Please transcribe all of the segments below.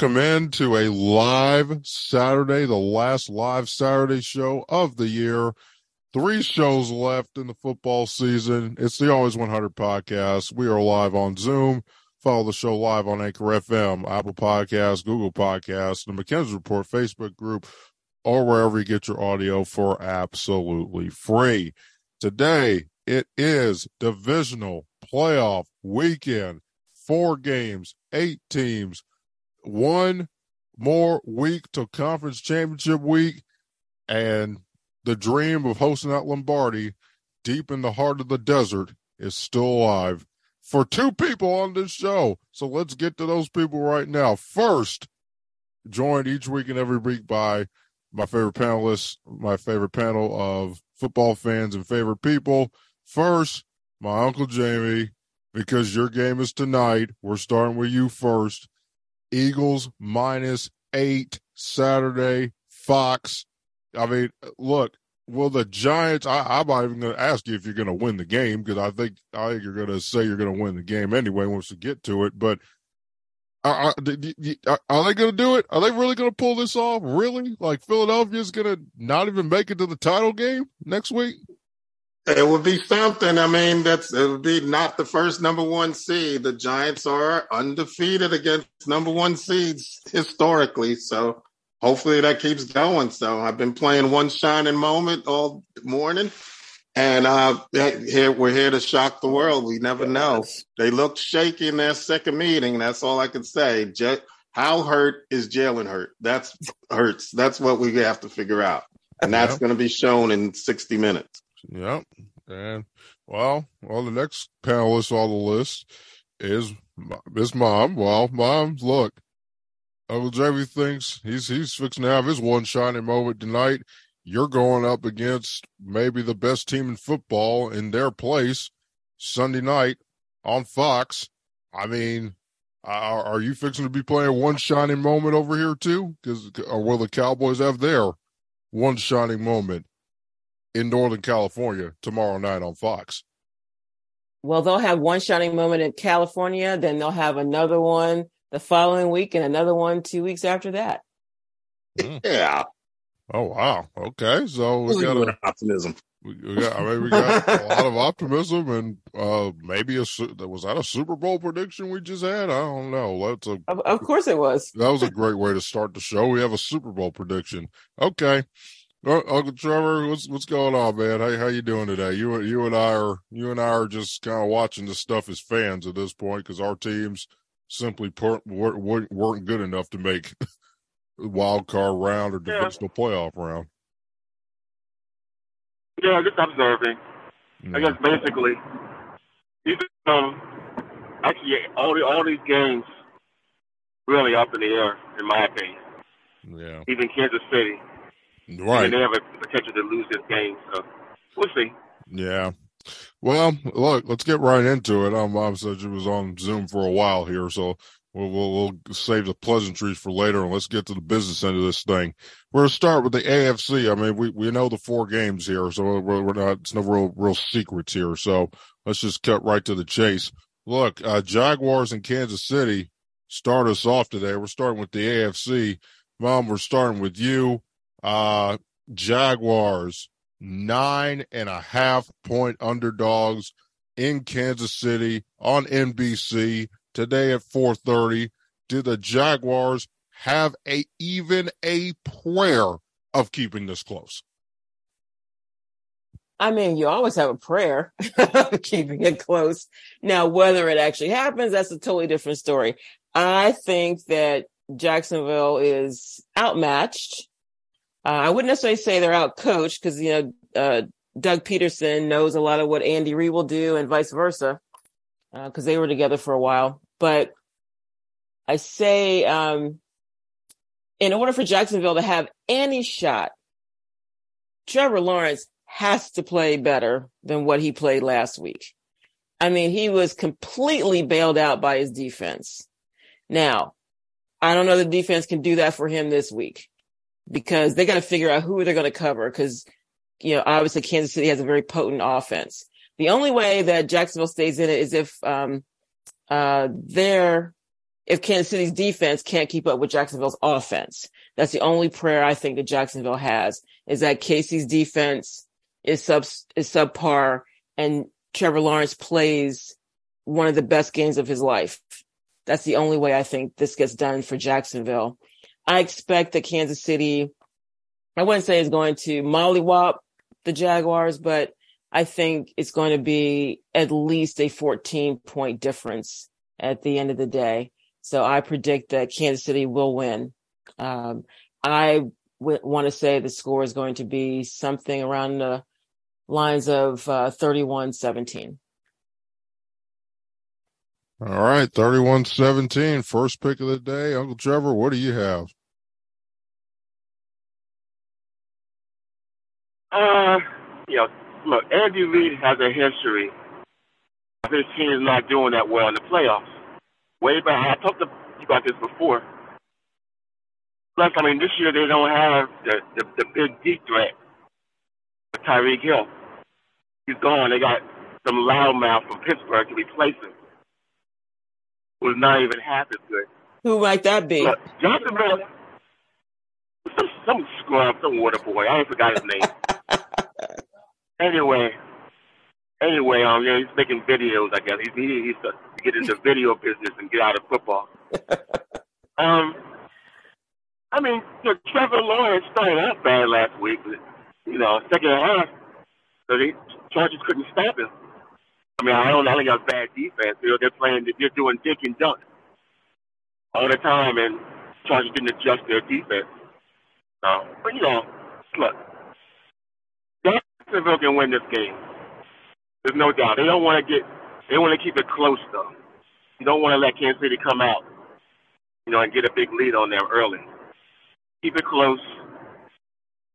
Welcome in to a live Saturday, the last live Saturday show of the year. Three shows left in the football season. It's the Always 100 podcast. We are live on Zoom. Follow the show live on Anchor FM, Apple Podcasts, Google Podcasts, the McKenzie Report Facebook group, or wherever you get your audio for absolutely free. Today, it is divisional playoff weekend. Four games, eight teams, one more week to conference championship week, and the dream of hosting at Lombardi deep in the heart of the desert is still alive for two people on this show. So let's get to those people right now. First, joined each week and every week by my favorite panelists, my favorite panel of football fans and favorite people. First, my Uncle Jamie, because your game is tonight. We're starting with you first. Eagles minus eight Saturday, Fox. I mean, look, will the Giants? I, am not even going to ask you if you're going to win the game because I think I think you're going to say you're going to win the game anyway once we get to it. But are, are they going to do it? Are they really going to pull this off? Really? Like Philadelphia's going to not even make it to the title game next week? It would be something. I mean, that's it would be not the first number one seed. The Giants are undefeated against number one seeds historically, so hopefully that keeps going. So I've been playing one shining moment all morning, and uh, here we're here to shock the world. We never know. They looked shaky in their second meeting. That's all I can say. Je- how hurt is Jalen hurt? That's hurts. That's what we have to figure out, and that's yep. going to be shown in sixty minutes. Yep. And well, well, the next panelist on the list is his mom. Well, mom, look, Uncle Jamie thinks he's he's fixing to have his one shining moment tonight. You're going up against maybe the best team in football in their place Sunday night on Fox. I mean, are, are you fixing to be playing one shining moment over here too? Because or will the Cowboys have their one shining moment? In Northern California tomorrow night on Fox. Well, they'll have one shining moment in California, then they'll have another one the following week and another one two weeks after that. Mm. Yeah. Oh wow. Okay. So we got a, optimism. We, got, I mean, we got a lot of optimism, and uh maybe a was that a Super Bowl prediction we just had? I don't know. That's a of, of course it was. That was a great way to start the show. We have a Super Bowl prediction. Okay. Uncle Trevor, what's what's going on, man? How how you doing today? You you and I are you and I are just kind of watching this stuff as fans at this point because our teams simply per, weren't, weren't good enough to make wild card round or divisional yeah. playoff round. Yeah, just observing. Yeah. I guess basically, these um actually all the all these games really up in the air in my opinion. Yeah. Even Kansas City. Right. And they have a potential to lose this game. So we'll see. Yeah. Well, look, let's get right into it. I'm, I'm such was on Zoom for a while here, so we'll, we'll, we'll save the pleasantries for later and let's get to the business end of this thing. We're going to start with the AFC. I mean, we, we know the four games here, so we're, we're not, it's no real, real secrets here. So let's just cut right to the chase. Look, uh, Jaguars in Kansas City start us off today. We're starting with the AFC. Mom, we're starting with you. Uh, Jaguars, nine and a half point underdogs in Kansas City on NBC today at 4:30. Do the Jaguars have a even a prayer of keeping this close? I mean, you always have a prayer of keeping it close. Now, whether it actually happens, that's a totally different story. I think that Jacksonville is outmatched. Uh, I wouldn't necessarily say they're out coached because, you know, uh, Doug Pederson knows a lot of what Andy Reid will do and vice versa because uh, they were together for a while. But I say, um, in order for Jacksonville to have any shot, Trevor Lawrence has to play better than what he played last week. I mean, he was completely bailed out by his defense. Now, I don't know the defense can do that for him this week because they got to figure out who they're going to cover because, you know, obviously Kansas City has a very potent offense. The only way that Jacksonville stays in it is if, um, uh, their if Kansas City's defense can't keep up with Jacksonville's offense. That's the only prayer I think that Jacksonville has is that Casey's defense is sub is subpar and Trevor Lawrence plays one of the best games of his life. That's the only way I think this gets done for Jacksonville. I expect that Kansas City, I wouldn't say is going to mollywop the Jaguars, but I think it's going to be at least a 14 point difference at the end of the day. So I predict that Kansas City will win. Um, I w- want to say the score is going to be something around the lines of uh, 31 17. All right, 31 17, first pick of the day. Uncle Trevor, what do you have? Uh, you know, look, Andy Reid has a history of his team is not doing that well in the playoffs. Way back, I talked to you about this before. Plus, I mean, this year they don't have the the, the big deep threat, Tyreek Hill. He's gone. They got some loudmouth from Pittsburgh to replace him. Was not even half as good. Who might that be? Look, Jacksonville, some, some scrub, some water boy. I forgot his name. Anyway, anyway, um, you know, he's making videos. I guess he's he, he's to get into video business and get out of football. um, I mean, you know, Trevor Lawrence started out bad last week, but you know, second half, so the Chargers couldn't stop him. I mean, I don't, I think that's bad defense. You know, they're playing, they're doing dink and dunk all the time, and Chargers didn't adjust their defense. So, but you know, look, Jacksonville can win this game. There's no doubt. They don't want to get, they want to keep it close though. You don't want to let Kansas City come out, you know, and get a big lead on them early. Keep it close.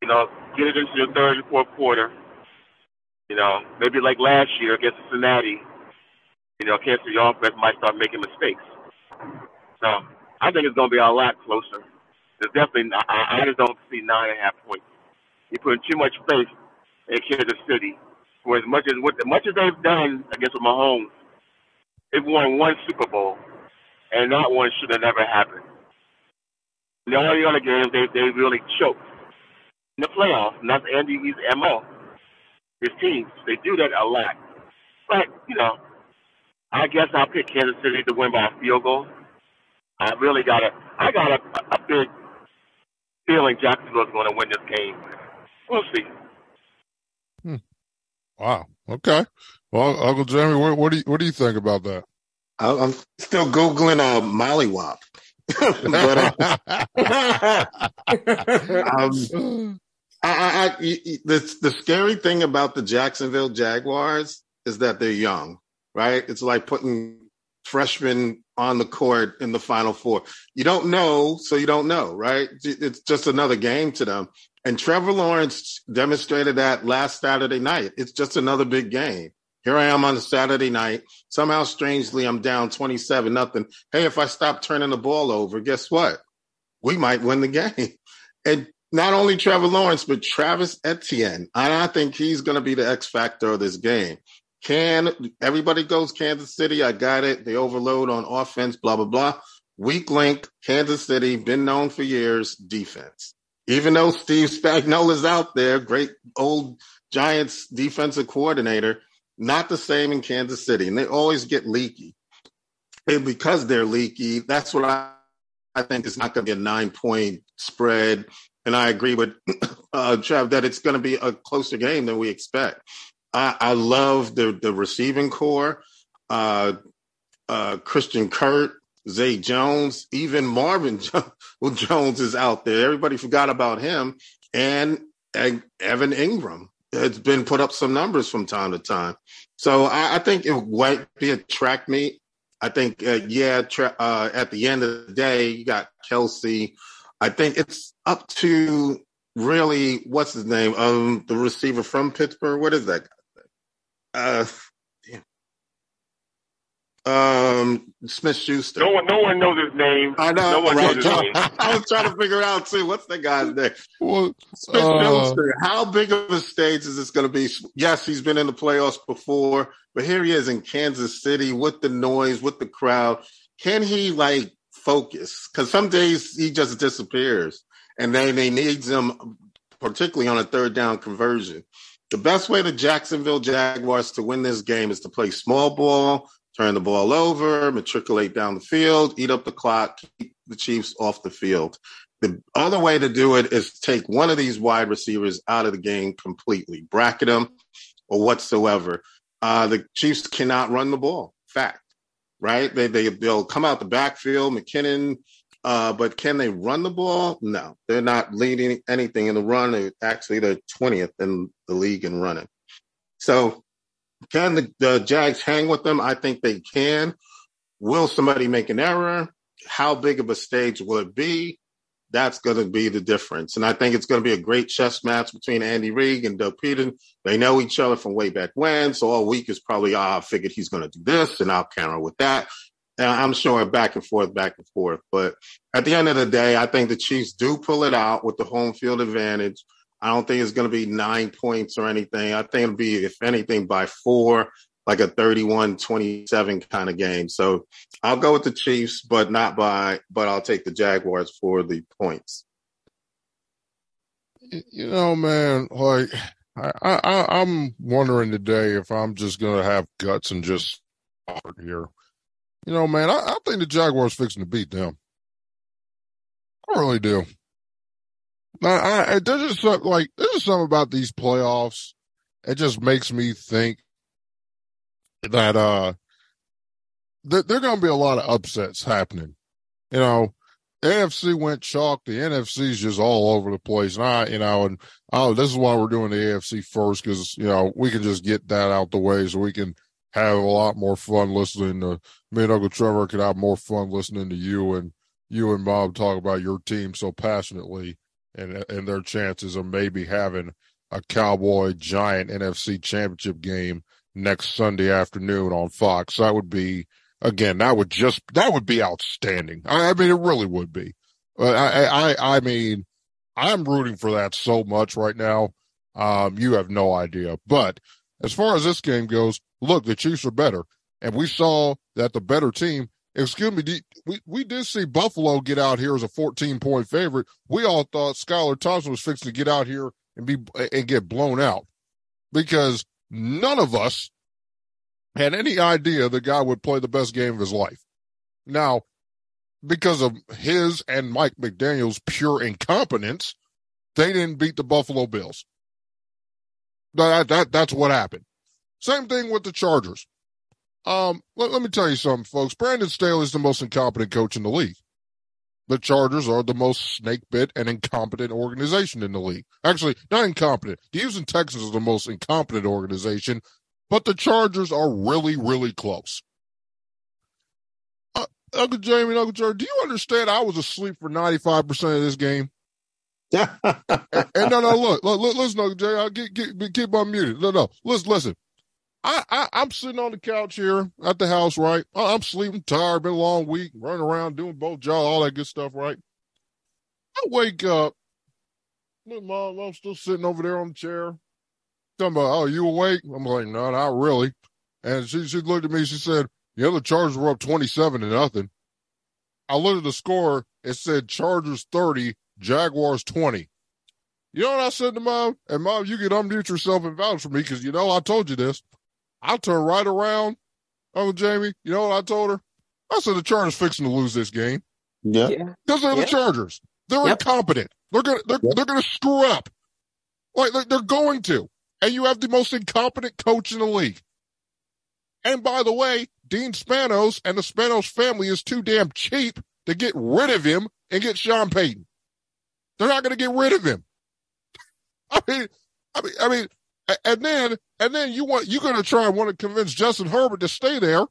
You know, get it into the third and fourth quarter you know, maybe like last year against Cincinnati, you know, Kansas City offense might start making mistakes. So I think it's going to be a lot closer. There's definitely, I, I just don't see nine and a half points. You're putting too much faith in Kansas City. For as much as what, as much as they've done against Mahomes, they've won one Super Bowl, and that one should have never happened. In all the other games, they they really choked in the playoffs, and that's Andy Reid's mo his teams. They do that a lot. But, you know, I guess I'll pick Kansas City to win by a field goal. I really got a, I got a, a big feeling Jacksonville's going to win this game. We'll see. Wow. Okay. Well, Uncle Jeremy, what, what, do you what do you think about that? I'm still googling uh, mollywop. but, uh, um, I, I, I, the the scary thing about the Jacksonville Jaguars is that they're young, right? It's like putting freshmen on the court in the Final Four. You don't know, so you don't know, right? It's just another game to them. And Trevor Lawrence demonstrated that last Saturday night. It's just another big game. Here I am on a Saturday night. Somehow, strangely, I'm down 27 nothing. Hey, if I stop turning the ball over, guess what? We might win the game. And not only Trevor Lawrence, but Travis Etienne. I think he's going to be the X factor of this game. Can everybody goes Kansas City? I got it. They overload on offense, blah, blah, blah. Weak link, Kansas City, been known for years, defense. Even though Steve Spagnuolo's out there, great old Giants defensive coordinator, not the same in Kansas City. And they always get leaky. And because they're leaky, that's what I, I think is not going to be a nine point spread and I agree with uh, Trev that it's going to be a closer game than we expect. I, I love the the receiving corps, uh, uh, Christian Kirk, Zay Jones, even Marvin Jones is out there. Everybody forgot about him, and, Evan Engram has been put up some numbers from time to time. So I, I think it might be a track meet. I think, uh, yeah, tra- uh, at the end of the day, you got Kelce. I think it's up to really what's his name? Um, the receiver from Pittsburgh. What is that? Uh, um, Smith Schuster. No one, no one knows his name. I know. No one right? knows his name. I was trying to figure it out too. What's the guy's name? Well, Smith uh, Schuster. How big of a stage is this going to be? Yes, he's been in the playoffs before, but here he is in Kansas City with the noise, with the crowd. Can he like focus because some days he just disappears, and then they needs him, particularly on a third down conversion. The best way the Jacksonville Jaguars to win this game is to play small ball, turn the ball over, matriculate down the field, eat up the clock, keep the Chiefs off the field. The other way to do it is take one of these wide receivers out of the game completely, bracket them or whatsoever. Uh, the Chiefs cannot run the ball. Fact, right? They, they, they'll come out the backfield, McKinnon, uh, but can they run the ball? No, they're not leading anything in the run. Actually, they're 20th in the league in running. So, can the, the Jags hang with them? I think they can. Will somebody make an error? How big of a stage will it be? That's going to be the difference. And I think it's going to be a great chess match between Andy Reid and Doug Pederson. They know each other from way back when. So all week is probably, ah, I figured he's going to do this and I'll counter with that. And I'm showing back and forth, back and forth. But at the end of the day, I think the Chiefs do pull it out with the home field advantage. I don't think it's going to be nine points or anything. I think it'll be, if anything, by four, like a 31 27 kind of game. So I'll go with the Chiefs, but not by, but I'll take the Jaguars for the points. You know, man, like I, I I'm wondering today if I'm just gonna have guts and just here. You know, man, I, I think the Jaguars fixing to beat them. I really do. I, I, there's just something like there's just something about these playoffs. It just makes me think that uh that there are going to be a lot of upsets happening. You know, AFC went chalk. The NFC is just all over the place. And I, you know, and oh, this is why we're doing the AFC first because you know we can just get that out the way so we can have a lot more fun listening to me and Uncle Trevor could have more fun listening to you and you and Bob talk about your team so passionately and and their chances of maybe having a Cowboy Giant NFC Championship game next Sunday afternoon on Fox. That would be again. That would just that would be outstanding. I, I mean, it really would be. I, I I mean, I'm rooting for that so much right now. Um, you have no idea. But as far as this game goes, look, the Chiefs are better, and we saw that the better team. Excuse me, we we did see Buffalo get out here as a 14 point favorite. We all thought Skylar Thompson was fixing to get out here and be and get blown out because none of us had any idea the guy would play the best game of his life. Now, because of his and Mike McDaniel's pure incompetence, they didn't beat the Buffalo Bills. That, that that's what happened. Same thing with the Chargers. Um, let, let me tell you something, folks. Brandon Staley is the most incompetent coach in the league. The Chargers are the most snake bit and incompetent organization in the league. Actually, not incompetent. The Houston Texans are the most incompetent organization, but the Chargers are really, really close. Uh, Uncle Jamie, Uncle Charlie, do you understand? I was asleep for ninety five percent of this game. and, and, no, no, look, look, look listen, Uncle Jay, I'll get, get, keep unmuted. No, no, listen, listen. I, I, I'm sitting on the couch here at the house, right? I'm sleeping, tired, been a long week, running around doing both jobs, all that good stuff, right? I wake up. Look, mom, I'm still sitting over there on the chair. Talking about, oh, you awake? I'm like, no, not really. And she, she looked at me, she said, the other Chargers were up 27 to nothing. I looked at the score, it said Chargers 30, Jaguars 20. You know what I said to mom? And mom, you can unmute yourself and vouch for me because you know I told you this. I turned right around, Uncle Jamie. You know what I told her? I said the Chargers fixing to lose this game. Yeah, because they're yeah. the Chargers. They're yep. incompetent. They're gonna they're yep. they're gonna screw up. Like they're, they're going to. And you have the most incompetent coach in the league. And by the way, Dean Spanos and the Spanos family is too damn cheap to get rid of him and get Sean Payton. They're not going to get rid of him. I mean, I mean, I mean, and then and then you want you're going to try and want to convince Justin Herbert to stay there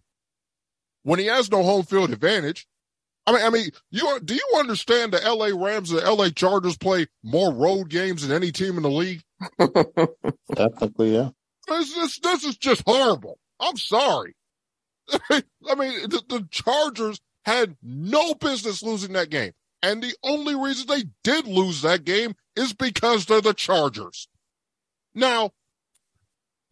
when he has no home field advantage. I mean, I mean, you do you understand the L.A. Rams and the L.A. Chargers play more road games than any team in the league? Technically, yeah. This, this, this is just horrible. I'm sorry. I mean, the, the Chargers had no business losing that game. And the only reason they did lose that game is because they're the Chargers. Now,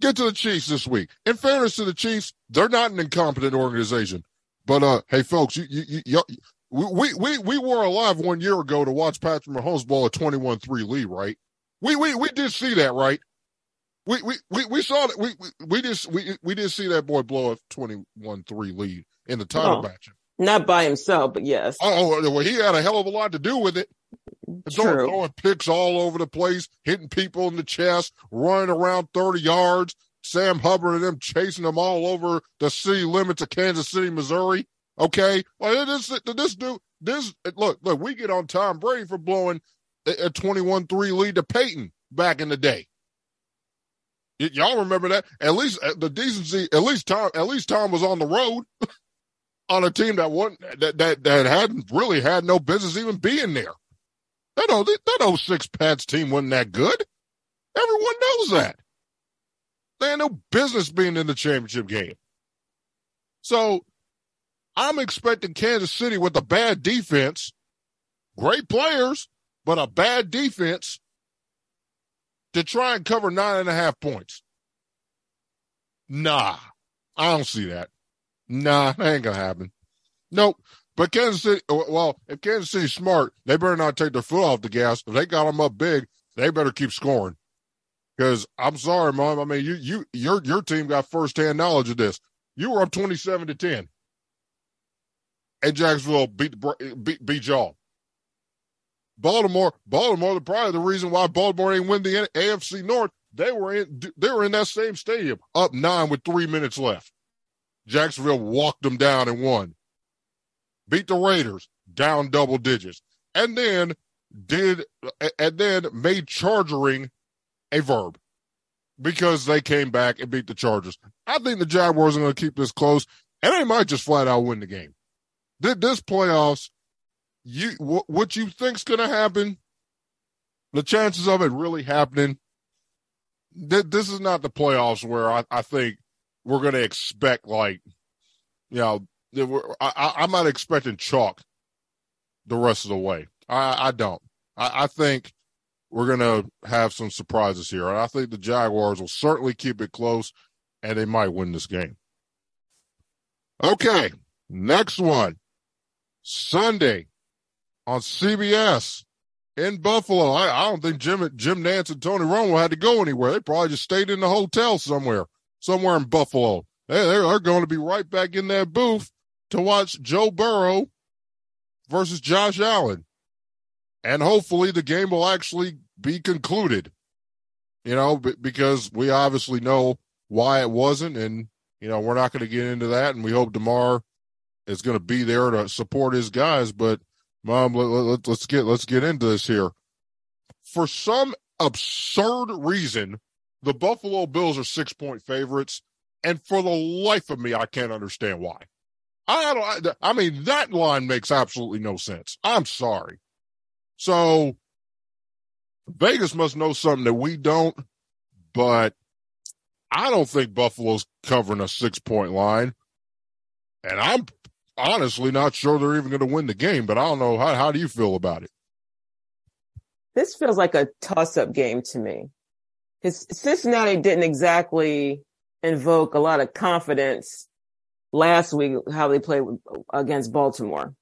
get to the Chiefs this week. In fairness to the Chiefs, they're not an incompetent organization. But uh, hey, folks, you, you, you, we we we were alive one year ago to watch Patrick Mahomes blow a 21-3 lead, right? We we we did see that, right? We we we, we saw that we, we we just we we did see that boy blow a 21-3 lead in the title Oh. match. Not by himself, but yes. Oh, well, he had a hell of a lot to do with it. Throwing, throwing picks all over the place, hitting people in the chest, running around 30 yards. Sam Hubbard and them chasing them all over the city limits of Kansas City, Missouri. Okay. Well, this, this dude, this, look, look, we get on Tom Brady for blowing a 21 3 lead to Peyton back in the day. Y- y'all remember that? At least uh, the decency, at least Tom, at least Tom was on the road on a team that wasn't, that, that, that hadn't really had no business even being there. That, that 06 Pats team wasn't that good. Everyone knows that. They had no business being in the championship game. So I'm expecting Kansas City with a bad defense, great players, but a bad defense to try and cover nine and a half points. Nah, I don't see that. Nah, that ain't gonna happen. Nope. But Kansas City, well, if Kansas City's smart, they better not take their foot off the gas. If they got them up big, they better keep scoring. Because I'm sorry, mom. I mean, you, you, your, your team got firsthand knowledge of this. You were up 27 to 10, and Jacksonville beat beat, beat y'all. Baltimore, Baltimore, the probably the reason why Baltimore ain't win the AFC North. They were in, they were in that same stadium, up nine with three minutes left. Jacksonville walked them down and won. Beat the Raiders down double digits, and then did and then made chargering a verb because they came back and beat the Chargers. I think the Jaguars are going to keep this close, and they might just flat out win the game. This playoffs, you what you think's going to happen? The chances of it really happening. This is not the playoffs where I, I think we're going to expect like, you know, I, I'm not expecting chalk the rest of the way. I, I don't. I, I think we're going to have some surprises here. And I think the Jaguars will certainly keep it close and they might win this game. Okay. Next one. Sunday on CBS in Buffalo. I, I don't think Jim, Jim Nantz and Tony Romo had to go anywhere. They probably just stayed in the hotel somewhere, somewhere in Buffalo. They, they're going to be right back in that booth to watch Joe Burrow versus Josh Allen. And hopefully the game will actually be concluded, you know, because we obviously know why it wasn't. And, you know, we're not going to get into that. And we hope Damar is going to be there to support his guys. But, Mom, let, let, let's get let's get into this here. For some absurd reason, the Buffalo Bills are six point favorites. And for the life of me, I can't understand why. I don't. I mean, that line makes absolutely no sense. I'm sorry. So Vegas must know something that we don't, but I don't think Buffalo's covering a six point line. And I'm honestly not sure they're even going to win the game, but I don't know. How, how do you feel about it? This feels like a toss up game to me. Because Cincinnati didn't exactly invoke a lot of confidence last week, how they played against Baltimore.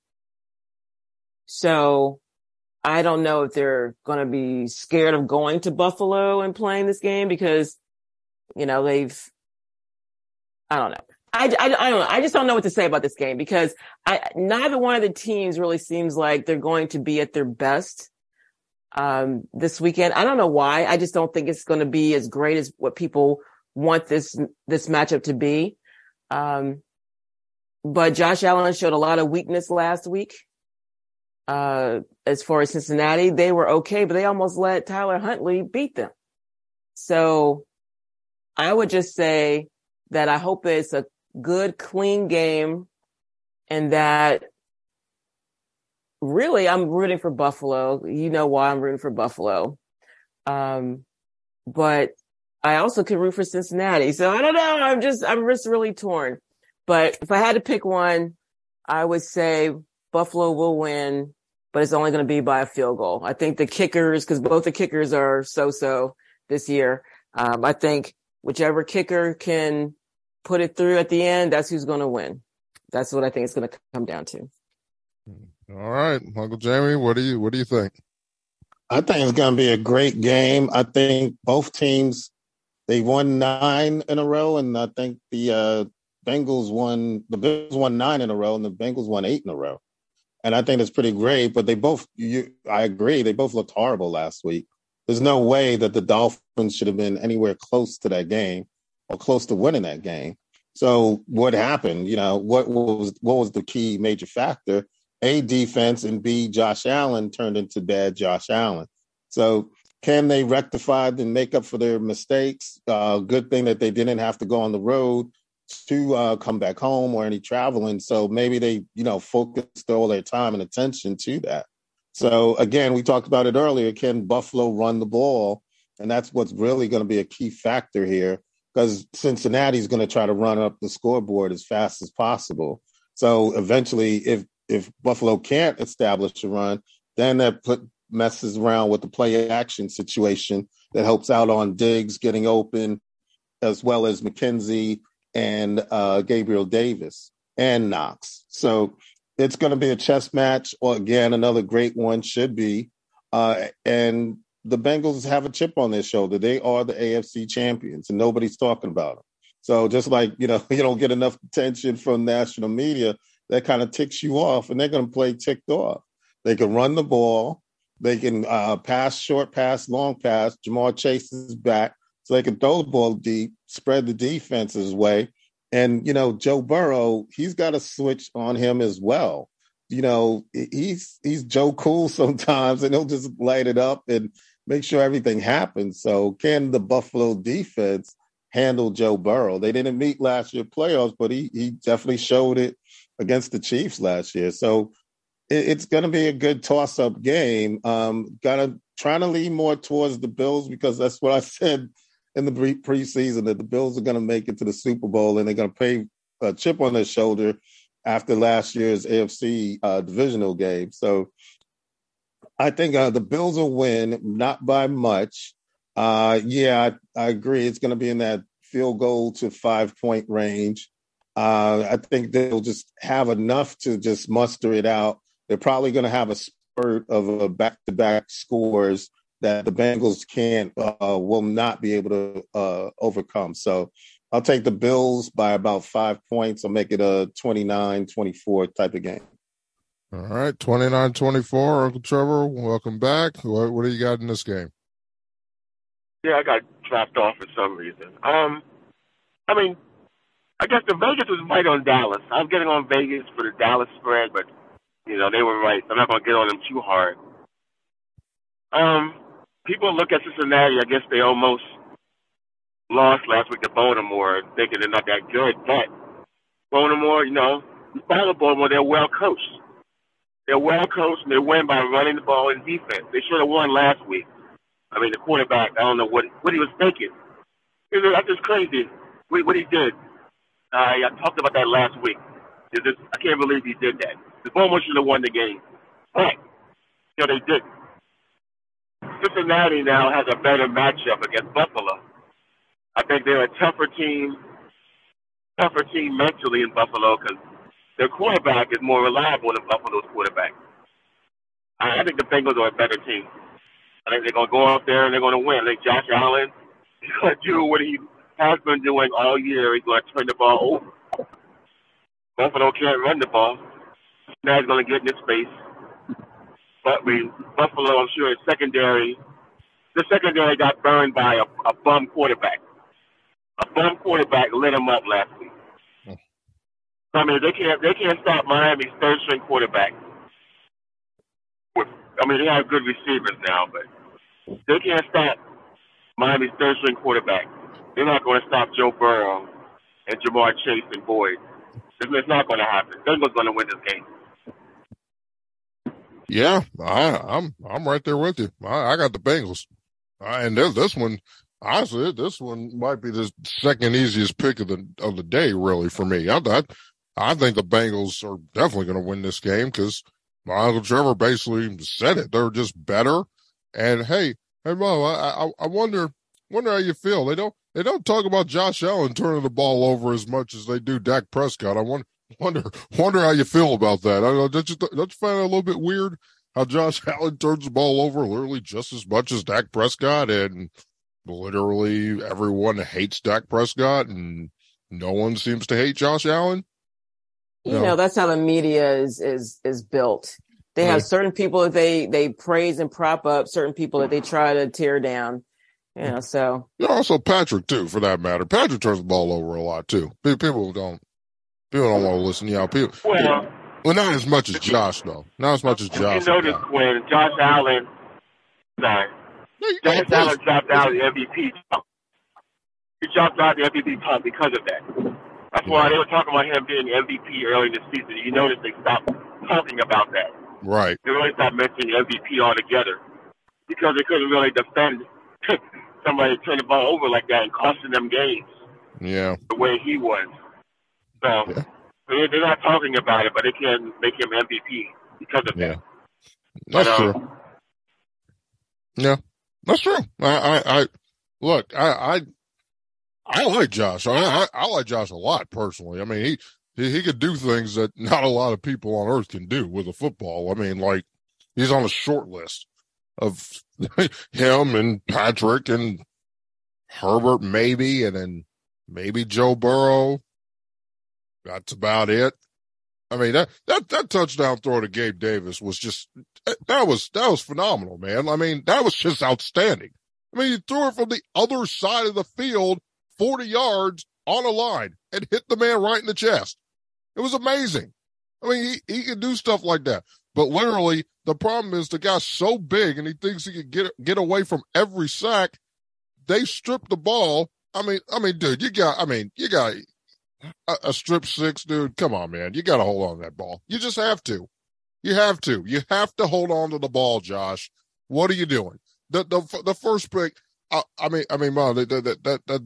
So I don't know if they're going to be scared of going to Buffalo and playing this game because, you know, they've, I don't know. I, I, I don't know. I just don't know what to say about this game because I, neither one of the teams really seems like they're going to be at their best, um, this weekend. I don't know why. I just don't think it's going to be as great as what people want this, this matchup to be. Um, but Josh Allen showed a lot of weakness last week. Uh, as far as Cincinnati, they were okay, but they almost let Tyler Huntley beat them. So I would just say that I hope it's a good, clean game and that really I'm rooting for Buffalo. You know why I'm rooting for Buffalo. Um, but I also could root for Cincinnati. So I don't know. I'm just, I'm just really torn. But if I had to pick one, I would say Buffalo will win, but it's only going to be by a field goal. I think the kickers, because both the kickers are so-so this year. Um, I think whichever kicker can put it through at the end, that's who's going to win. That's what I think it's going to come down to. All right, Uncle Jamie, what do you what do you think? I think it's going to be a great game. I think both teams they won nine in a row, and I think the uh, Bengals won the Bills won nine in a row, and the Bengals won eight in a row. And I think that's pretty great. But they both, you, I agree, they both looked horrible last week. There's no way that the Dolphins should have been anywhere close to that game or close to winning that game. So what happened? You know, what was what was the key major factor? A defense and B Josh Allen turned into bad Josh Allen. So can they rectify and make up for their mistakes? Uh, good thing that they didn't have to go on the road to uh, come back home or any traveling. So maybe they, you know, focused all their time and attention to that. So again, we talked about it earlier. Can Buffalo run the ball? And that's what's really going to be a key factor here because Cincinnati's going to try to run up the scoreboard as fast as possible. So eventually, if if Buffalo can't establish a run, then that put messes around with the play action situation that helps out on Diggs getting open, as well as McKenzie and uh, Gabriel Davis and Knox. So it's going to be a chess match, or again, another great one should be. Uh, and the Bengals have a chip on their shoulder. They are the AFC champions, and nobody's talking about them. So just like you know, you don't get enough attention from national media, that kind of ticks you off, and they're going to play ticked off. They can run the ball. They can uh, pass, short pass, long pass. Ja'Marr Chase is back, so they can throw the ball deep, spread the defense's way. And you know, Joe Burrow, he's got a switch on him as well. You know, he's he's Joe Cool sometimes, and he'll just light it up and make sure everything happens. So, can the Buffalo defense handle Joe Burrow? They didn't meet last year playoffs, but he he definitely showed it against the Chiefs last year. So it, it's going to be a good toss up game. Um, got to trying to lean more towards the Bills because that's what I said in the pre- preseason that the Bills are going to make it to the Super Bowl and they're going to pay a chip on their shoulder after last year's AFC uh, divisional game. So I think uh, the Bills will win, not by much. Uh, yeah, I, I agree. It's going to be in that field goal to five point range. Uh, I think they'll just have enough to just muster it out. They're probably going to have a spurt of a back to back scores that the Bengals can't, uh, will not be able to uh, overcome. So I'll take the Bills by about five points. I'll make it a 29 24 type of game. All right, 29 24. Uncle Trevor, welcome back. What, what do you got in this game? Yeah, I got dropped off for some reason. Um, I mean, I guess the Vegas was right on Dallas. I'm getting on Vegas for the Dallas spread, but you know they were right. I'm not going to get on them too hard. Um, people look at Cincinnati. I guess they almost lost last week to Baltimore, thinking they're not that good. But Baltimore, you know, follow Baltimore. They're well coached. They're well coached, and they win by running the ball in defense. They should have won last week. I mean, the quarterback. I don't know what what he was thinking. That's just crazy. What, what he did. I, I talked about that last week. Just, I can't believe he did that. The Baltimore should have won the game. But, you know, they didn't. Cincinnati now has a better matchup against Buffalo. I think they're a tougher team, tougher team mentally in Buffalo because their quarterback is more reliable than Buffalo's quarterback. I, think the Bengals are a better team. I think they're going to go out there and they're going to win. I think Josh Allen is to do what he has been doing all year. He's going to turn the ball over. Buffalo can't run the ball. Now he's going to get in his space. But we, Buffalo, I'm sure, is secondary. The secondary got burned by a, a bum quarterback. A bum quarterback lit him up last week. I mean, they can't they can't stop Miami's third string quarterback. I mean, they have good receivers now, but they can't stop Miami's third string quarterback. They're not going to stop Joe Burrow and Ja'Marr Chase and Boyd. It's not going to happen. Bengals going to win this game. Yeah, I, I'm I'm right there with you. I, I got the Bengals, and this, this one, honestly, this one might be the second easiest pick of the of the day, really for me. I I, I think the Bengals are definitely going to win this game because my uncle Trevor basically said it. They're just better, and hey, hey, Mo, I, I I wonder wonder how you feel. They don't they don't talk about Josh Allen turning the ball over as much as they do Dak Prescott. I wonder wonder wonder how you feel about that. I don't, don't you don't you find it a little bit weird how Josh Allen turns the ball over literally just as much as Dak Prescott, and literally everyone hates Dak Prescott, and no one seems to hate Josh Allen. You no. know, that's how the media is is is built. They have certain people that they they praise and prop up, certain people that they try to tear down. You know, so yeah, also Patrick too, for that matter. Patrick turns the ball over a lot too. People don't people don't want to listen. To y'all. people. Well, well, not as much as Josh though. Not as much as Josh. You notice when Josh Allen, sorry, Josh Allen dropped out of the MVP. He dropped out of the MVP talk because of that. That's yeah. why they were talking about him being MVP early in the season. You notice they stopped talking about that. Right. They really stopped mentioning MVP altogether because they couldn't really defend somebody turning the ball over like that and costing them games. Yeah. The way he was. So yeah. they're not talking about it, but they can make him MVP because of yeah. that. That's but, um, true. Yeah, that's true. I, I, I look, I, I, I like Josh. I, I, I like Josh a lot personally. I mean, he, he, he could do things that not a lot of people on earth can do with a football. I mean, like he's on a short list of him and Patrick and Herbert maybe, and then maybe Joe Burrow. That's about it. I mean that that that touchdown throw to Gabe Davis was just that was that was phenomenal, man. I mean that was just outstanding. I mean he threw it from the other side of the field, forty yards on a line, and hit the man right in the chest. It was amazing. I mean he he can do stuff like that, but literally the problem is the guy's so big and he thinks he can get get away from every sack. They strip the ball. I mean, I mean, dude, you got. I mean, you got a, a strip six, dude. Come on, man. You got to hold on to that ball. You just have to. You have to. You have to hold on to the ball, Josh. What are you doing? The the the first pick. I, I mean, I mean, man, that that that, that,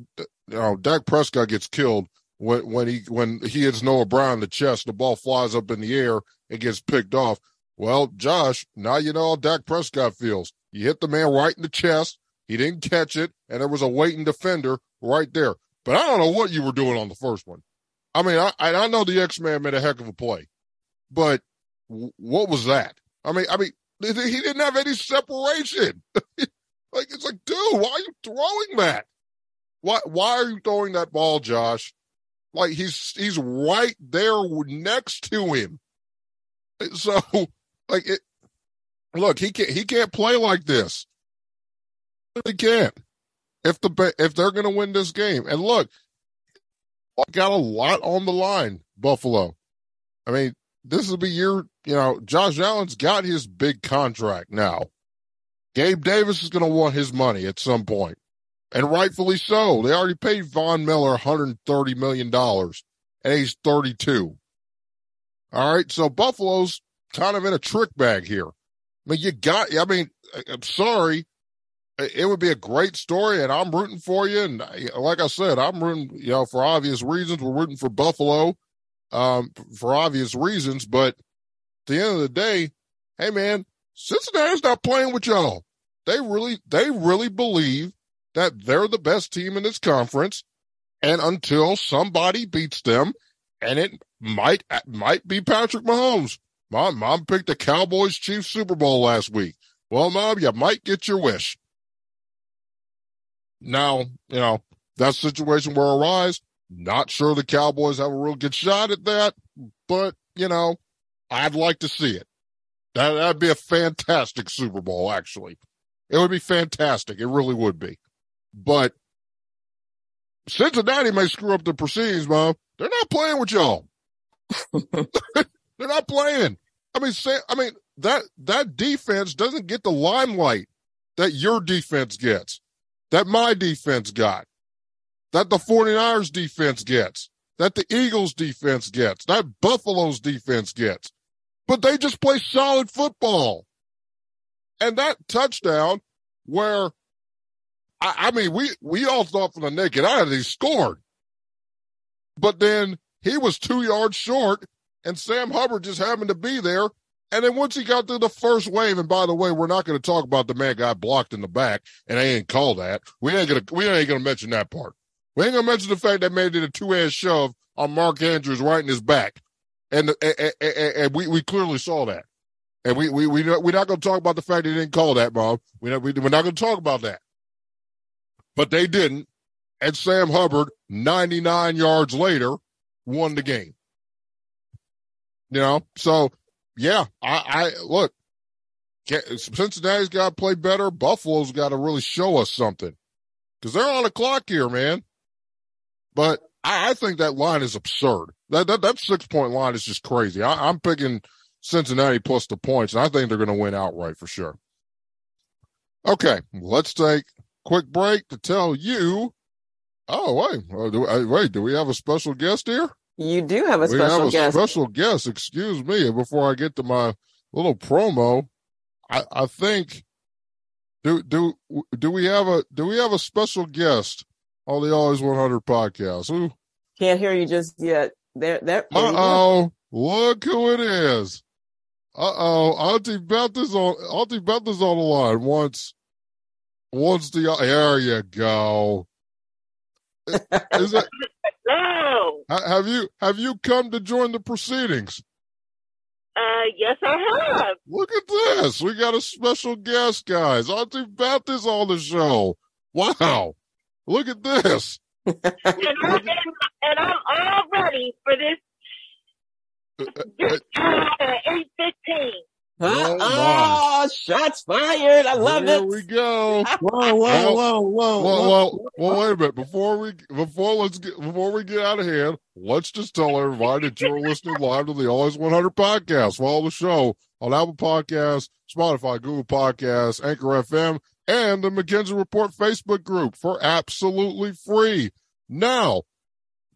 you know, Dak Prescott gets killed when when he when he hits Noah Brown in the chest. The ball flies up in the air and gets picked off. Well, Josh, now you know how Dak Prescott feels. You hit the man right in the chest. He didn't catch it, and there was a waiting defender right there. But I don't know what you were doing on the first one. I mean, I I know the X Man made a heck of a play, but w- what was that? I mean, I mean, he didn't have any separation. like it's like, dude, why are you throwing that? Why why are you throwing that ball, Josh? Like he's he's right there next to him. So like it, look, he can't he can't play like this. He can't. If the if they're going to win this game, and look, I got a lot on the line, Buffalo. I mean, this will be your, you know, Josh Allen's got his big contract now. Gabe Davis is going to want his money at some point, and rightfully so. They already paid Von Miller $130 million, and he's 32. All right, so Buffalo's kind of in a trick bag here. I mean, you got, I mean, I'm sorry. It would be a great story, and I'm rooting for you. And like I said, I'm rooting, you know, for obvious reasons. We're rooting for Buffalo um, for obvious reasons. But at the end of the day, hey, man, Cincinnati's not playing with y'all. They really, they really believe that they're the best team in this conference. And until somebody beats them, and it might might be Patrick Mahomes. Mom, mom picked the Cowboys Chiefs Super Bowl last week. Well, mom, you might get your wish. Now, you know, that situation will arise. Not sure the Cowboys have a real good shot at that, but you know, I'd like to see it. That that'd be a fantastic Super Bowl, actually. It would be fantastic. It really would be. But Cincinnati may screw up the proceedings, Mom. They're not playing with y'all. They're not playing. I mean, say, I mean that that defense doesn't get the limelight that your defense gets, that my defense got, that the 49ers defense gets, that the Eagles defense gets, that Buffalo's defense gets. But they just play solid football. And that touchdown where I, I mean we we all thought from the naked eye that he scored. But then he was two yards short, and Sam Hubbard just happened to be there. And then once he got through the first wave, and by the way, we're not going to talk about the man got blocked in the back, and I ain't call that. We ain't gonna we ain't gonna mention that part. We ain't gonna mention the fact that man did a two ass shove on Mark Andrews right in his back. and and, and, and we we clearly saw that. And we we we we're not going to talk about the fact they didn't call that, Bob. We we're not going to talk about that. But they didn't, and Sam Hubbard, 99 yards later, won the game. You know, so yeah, I, I look. Cincinnati's got to play better. Buffalo's got to really show us something because they're on the clock here, man. But I, I, think that line is absurd. That that, that six point line is just crazy. I, I'm picking Cincinnati plus the points, and I think they're going to win outright for sure. Okay, let's take a quick break to tell you. Oh wait, do, uh, wait, do we have a special guest here? You do have a we special have a guest. Special guest. Excuse me. Before I get to my little promo, I, I think do do do we have a do we have a special guest on the Always 100 podcast? Ooh. Can't hear you just yet. There, there. uh oh! Look who it is. Uh oh, Auntie Beth is on. Auntie Beth is on the line. Once, once the there you go. Is it? No. Have you have you come to join the proceedings? Uh, yes, I have. Look at this. We got a special guest, guys. Auntie Beth is on the show. Wow. Look at this. and, I'm, and I'm all ready for this uh, uh, uh, eight fifteen. Oh, oh, shots fired! I love Here it. Here we go. whoa, whoa, whoa, whoa, whoa, whoa, whoa! Wait a minute. Before we before let's get before we get out of hand, let's just tell everybody that you're listening live to the Always 100 podcast. Follow the show on Apple Podcasts, Spotify, Google Podcasts, Anchor FM, and the McKenzie Report Facebook group for absolutely free. Now,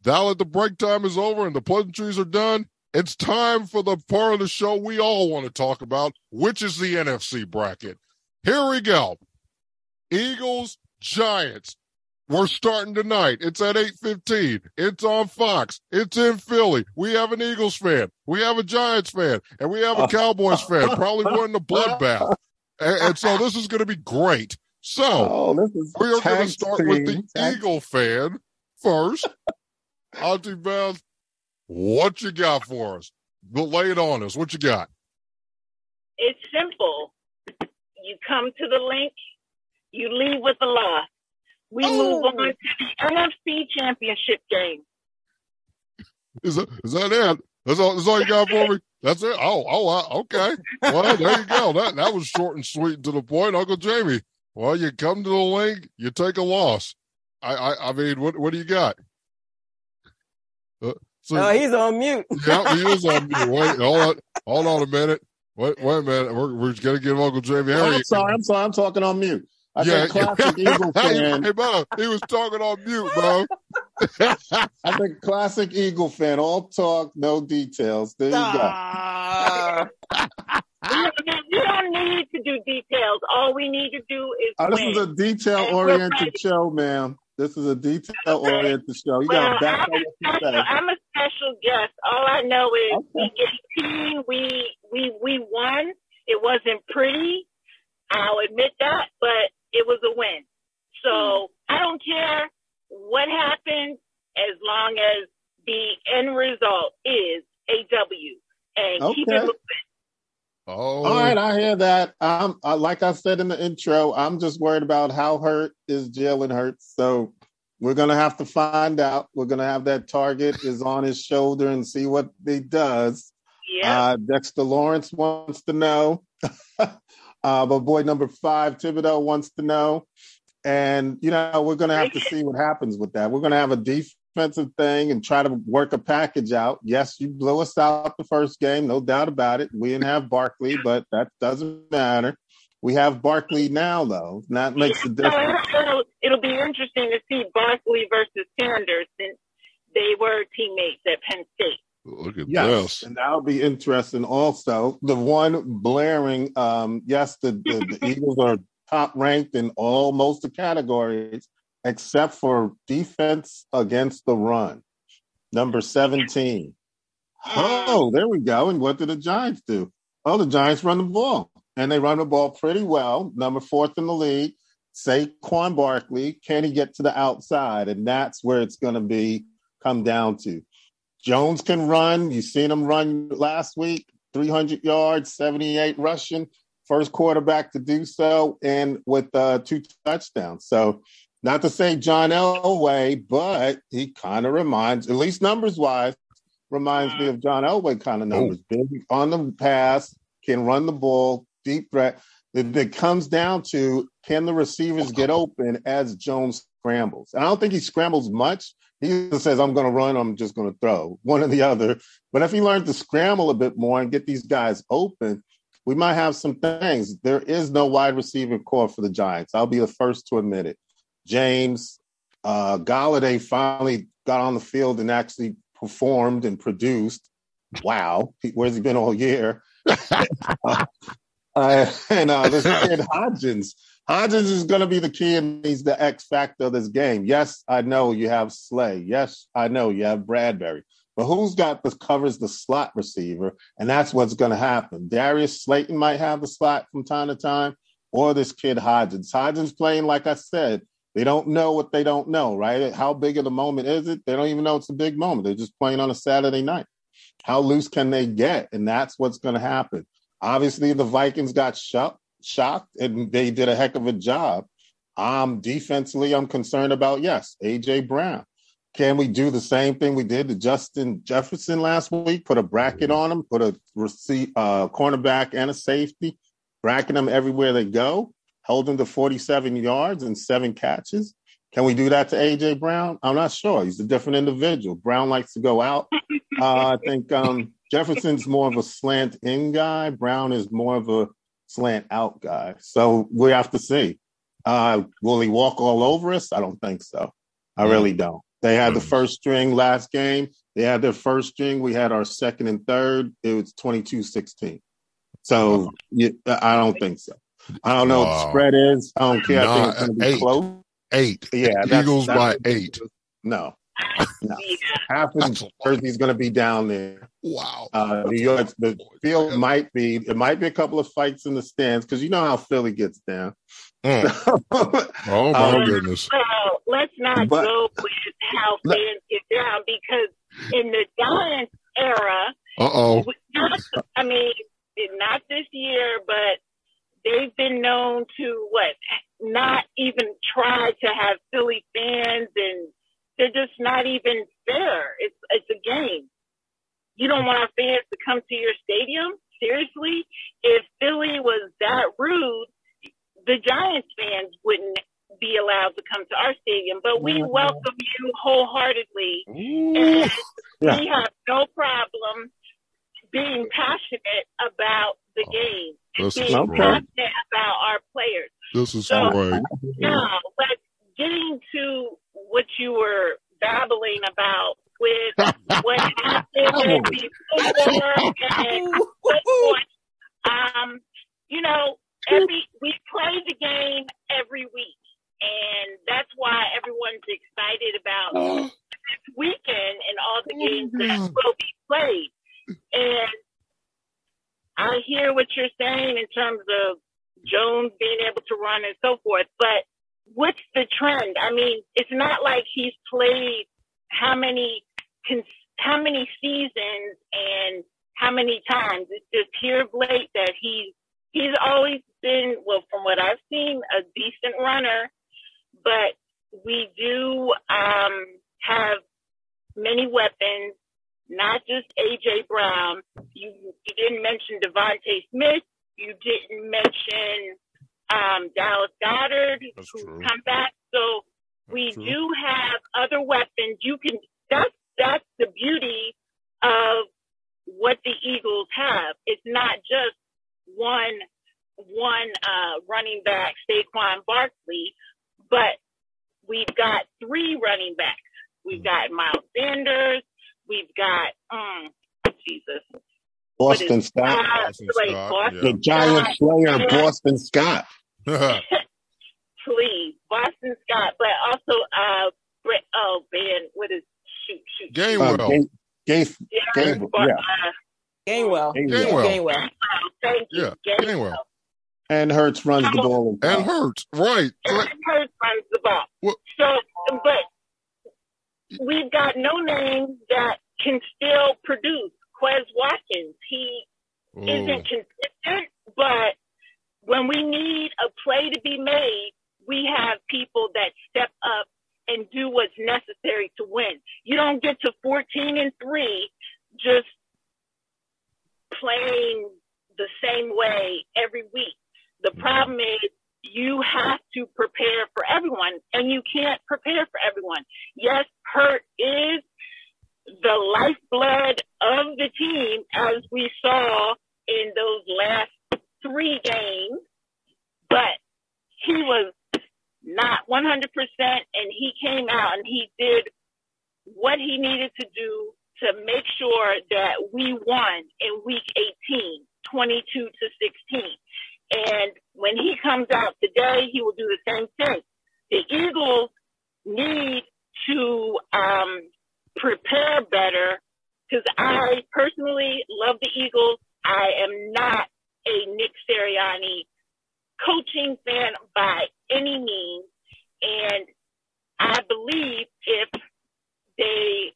now that the break time is over and the pleasantries are done, it's time for the part of the show we all want to talk about, which is the NFC bracket. Here we go. Eagles, Giants. We're starting tonight. It's at 8:15. It's on Fox. It's in Philly. We have an Eagles fan. We have a Giants fan, and we have a Cowboys fan. Probably winning the bloodbath. And, and, so this is going to be great. So oh, we are going to start with the Eagle fan first. Auntie Beth, what you got for us? Lay it on us. What you got? It's simple. You come to the link, you leave with a loss. We oh. move on to the NFC Championship game. Is that, is that it? That's all, that's all you got for me? That's it? Oh, oh, okay. Well, there you go. That that was short and sweet and to the point, Uncle Jamie. Well, you come to the link, you take a loss. I, I, I mean, what, what do you got? Uh, so, oh, he's on mute. yeah, he is on mute. Wait, hold on, hold on a minute. Wait, wait a minute. We're, we're gonna give Uncle Jamie Harry. Oh, I'm sorry, I'm sorry. I'm talking on mute. I yeah, classic Eagle fan. Hey, bro, he was talking on mute, bro. I think classic Eagle fan. All talk, no details. There you go. you don't need to do details. All we need to do is. Oh, this is a detail-oriented show, ma'am. This is a detail-oriented show. You well, got back I'm, a special, I'm a special guest. All I know is okay. we we we we won. It wasn't pretty. I'll admit that, but it was a win. So hmm. I don't care what happens as long as the end result is a W and okay. keep it moving. Oh. All right, I hear that. Um, uh, like I said in the intro, I'm just worried about how hurt is Jalen Hurts. So we're gonna have to find out. We're gonna have that target is on his shoulder and see what he does. Yeah. Uh, Dexter Lawrence wants to know. uh, but boy number five, Thibodeaux wants to know. And you know, we're gonna have to see what happens with that. We're gonna have a defense defensive thing and try to work a package out. Yes, you blew us out the first game, no doubt about it. We didn't have Barkley, but that doesn't matter. We have Barkley now, though. And that makes a difference. It'll, it'll be interesting to see Barkley versus Sanders since they were teammates at Penn State. Look at yes, this. And that'll be interesting also. The one blaring, um, yes, the, the, the Eagles are top ranked in all most of the categories, except for defense against the run. Number 17. Oh, there we go. And what did the Giants do? Oh, the Giants run the ball. And they run the ball pretty well. Number fourth in the league. Saquon Barkley. Can he get to the outside? And that's where it's going to be come down to. Jones can run. You seen him run last week, 300 yards, 78 rushing, first quarterback to do so, and with uh, two touchdowns. So, not to say John Elway, but he kind of reminds, at least numbers wise, reminds me of John Elway kind of oh. numbers. Oh. Big on the pass, can run the ball, deep threat. It, it comes down to can the receivers get open as Jones scrambles? And I don't think he scrambles much. He just says, I'm going to run, I'm just going to throw, one or the other. But if he learns to scramble a bit more and get these guys open, we might have some things. There is no wide receiver corps for the Giants. I'll be the first to admit it. James, uh, Golladay finally got on the field and actually performed and produced. Wow, where's he been all year? uh, and uh, this kid Hodgins, Hodgins is going to be the key and he's the X factor of this game. Yes, I know you have Slay. Yes, I know you have Bradberry. But who's got the covers the slot receiver? And that's what's going to happen. Darius Slayton might have the slot from time to time, or this kid Hodgins. Hodgins playing, like I said, they don't know what they don't know, right? How big of the moment is it? They don't even know it's a big moment. They're just playing on a Saturday night. How loose can they get? And that's what's going to happen. Obviously, the Vikings got shocked, shocked, and they did a heck of a job. Um, defensively, I'm concerned about yes, AJ Brown. Can we do the same thing we did to Justin Jefferson last week? Put a bracket on him, put a receipt, uh, cornerback and a safety, bracket them everywhere they go, hold him to 47 yards and seven catches. Can we do that to AJ Brown? I'm not sure. He's a different individual. Brown likes to go out. Uh, I think um, Jefferson's more of a slant in guy. Brown is more of a slant out guy. So we have to see. Uh, will he walk all over us? I don't think so. I really don't. They had the first string last game. They had their first string. We had our second and third. It was 22 16. So I don't think so. I don't know wow. what the spread is. I don't care. Nah, I think it's going to be eight. close. Eight. Yeah. Eagles by eight. No. No. Half of Jersey's going to be down there. Wow. Uh, New York, the field might be, it might be a couple of fights in the stands because you know how Philly gets down. Mm. oh, my um, goodness. So let's not but, go with how fans get down because in the Giants era, uh oh. I mean, not this year, but they've been known to what not even try to have Philly fans, and they're just not even fair. It's it's a game. You don't want our fans to come to your stadium. Seriously, if Philly was that rude, the Giants fans wouldn't be allowed to come to our stadium. But we mm-hmm. welcome you wholeheartedly, and yeah. we have no problem being passionate about the game and being passionate about our players. This is so, great. Now, but getting to what you were babbling about with what happened before and what, um, you know, every we play the game every week, and that's why everyone's excited about this weekend and all the games that will be played. And I hear what you're saying in terms of Jones being able to run and so forth, but what's the trend? I mean, it's not like he's played how many how many seasons and how many times. It's just here of late that he's he's always been well, from what I've seen, a decent runner, but we do um, have many weapons not just AJ Brown. You you didn't mention DeVonta Smith. You didn't mention um, Dallas Goedert That's true. come back. So That's we true. do have other weapons. You can. That's that's the beauty of what the Eagles have. It's not just one one uh, running back, Saquon Barkley, but we've got three running backs. We've got Miles Sanders, We've got, um, Jesus. Boston Scott. Boston Scott, Boston The giant slayer, Yeah. Boston Scott. Please, Boston Scott, but also, uh, Brett, oh, man, what is, shoot, shoot. shoot. Uh, Gainwell. Ga- Ga- Yeah, Gainwell, Bar- yeah. uh, Gainwell. Gainwell. Gainwell. Gainwell. oh, thank you. Yeah, Gainwell. Gainwell. And Hurts runs the ball. And well. Hurts. Right. And right. Hurts runs the ball. What- So, but we've got no name that can still produce. Quez Watkins, he Ooh. isn't consistent, but when we need a play to be made, we have people that step up and do what's necessary to win. You don't get to 14 and 3 just playing the same way every week. The mm. problem is you have to prepare for everyone and you can't prepare for everyone. Yes, Hurt is the lifeblood of the team as we saw in those last three games, but he was not 100% and he came out and he did what he needed to do to make sure that we won in week 18, 22 to 16. And when he comes out today, he will do the same thing. The Eagles need to um, prepare better because I personally love the Eagles. I am not a Nick Sirianni coaching fan by any means. And I believe if they,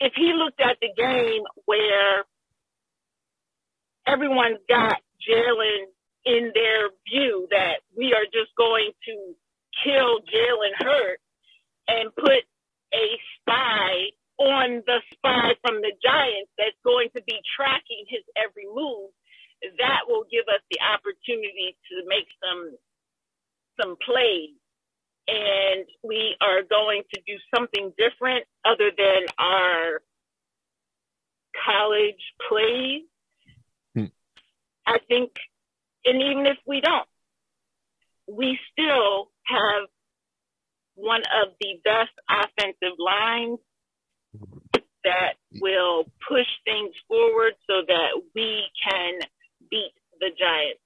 if he looked at the game where everyone's got Jalen in their view that we are just going to kill Jalen Hurt and put a spy on the spy from the Giants that's going to be tracking his every move, that will give us the opportunity to make some some plays. And we are going to do something different other than our college plays. I think, and even if we don't, we still have one of the best offensive lines that will push things forward so that we can beat the Giants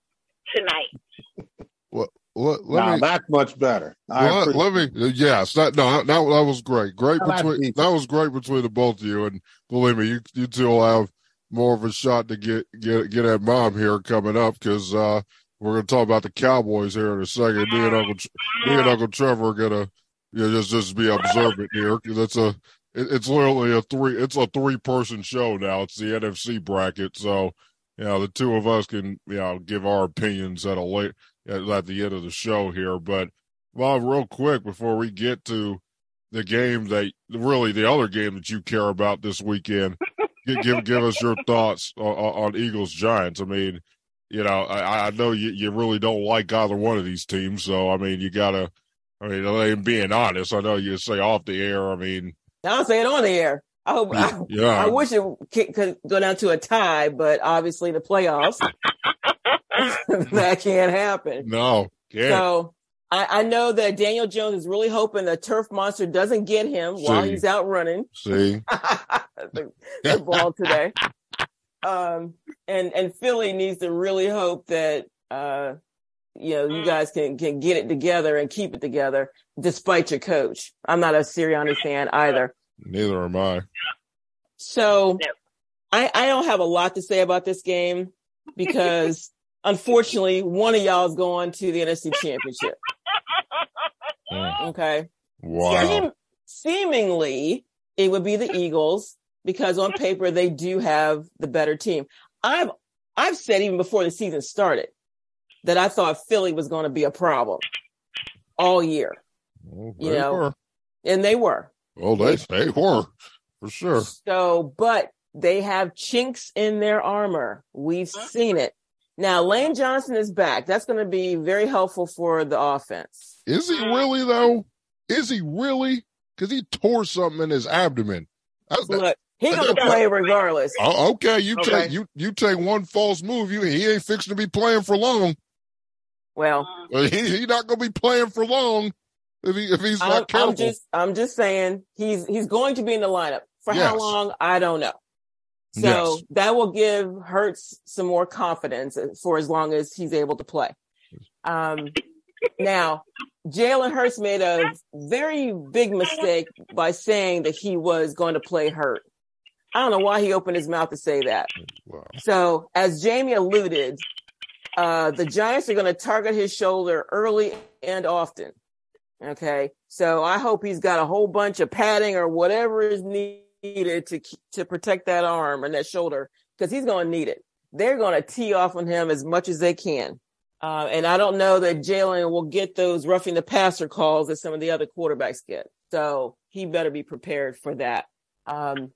tonight. Let, let, let Now me, that's much better. I let, me, yes, that, no, that, that was great. Great No, between, that was great between the both of you. And believe me, you, you two will have more of a shot to get, get, get at mom here coming up because, uh, we're going to talk about the Cowboys here in a second. Me and Uncle, me and Uncle Trevor are going to, you know, just, just be observant here because it's a, it, it's literally a three, it's a three person show now. It's the NFC bracket. So, you know, the two of us can, you know, give our opinions at a late, at, at the end of the show here. But, well, real quick before we get to the game that really the other game that you care about this weekend, give give, us your thoughts on, on Eagles Giants. I mean, you know, I, I know you, you really don't like either one of these teams, so I mean, you gotta. I mean, being honest, I know you say off the air. I mean, I'll say it on the air. I hope. I, yeah, I wish it could, could go down to a tie, but obviously the playoffs that can't happen. no, can't. So I, I know that Daniel Jones is really hoping the turf monster doesn't get him while he's out running See, the, the ball today. Um, and and Philly needs to really hope that uh, you know you guys can can get it together and keep it together despite your coach. I'm not a Sirianni fan either. neither am I. So I, I don't have a lot to say about this game because unfortunately one of y'all is going to the NFC championship. Mm. Okay. Wow. Seem- seemingly it would be the Eagles because on paper they do have the better team. I've I've said even before the season started that I thought Philly was going to be a problem all year, Well, you know. were. and they were. Well, they they were for sure. So, but they have chinks in their armor. We've seen it. Now, Lane Johnson is back. That's going to be very helpful for the offense. Is he really though? Is he really? Because he tore something in his abdomen. I- Look, he's going to play regardless. Oh, okay, you Okay. take you you take one false move, you he ain't fixing to be playing for long. Well, He he not gonna be playing for long if he if he's I'm, not careful. I'm just, I'm just saying he's, he's going to be in the lineup for how long? I don't know. So Yes. that will give Hurts some more confidence for as long as he's able to play. Um, now, Jalen Hurts made a very big mistake by saying that he was going to play hurt. I don't know why he opened his mouth to say that. Wow. So, as Jamie alluded, uh, the Giants are going to target his shoulder early and often. Okay. So I hope he's got a whole bunch of padding or whatever is needed needed to to protect that arm and that shoulder because he's going to need it. They're going to tee off on him as much as they can. Uh, and I don't know that Jalen will get those roughing the passer calls that some of the other quarterbacks get. So he better be prepared for that. Um,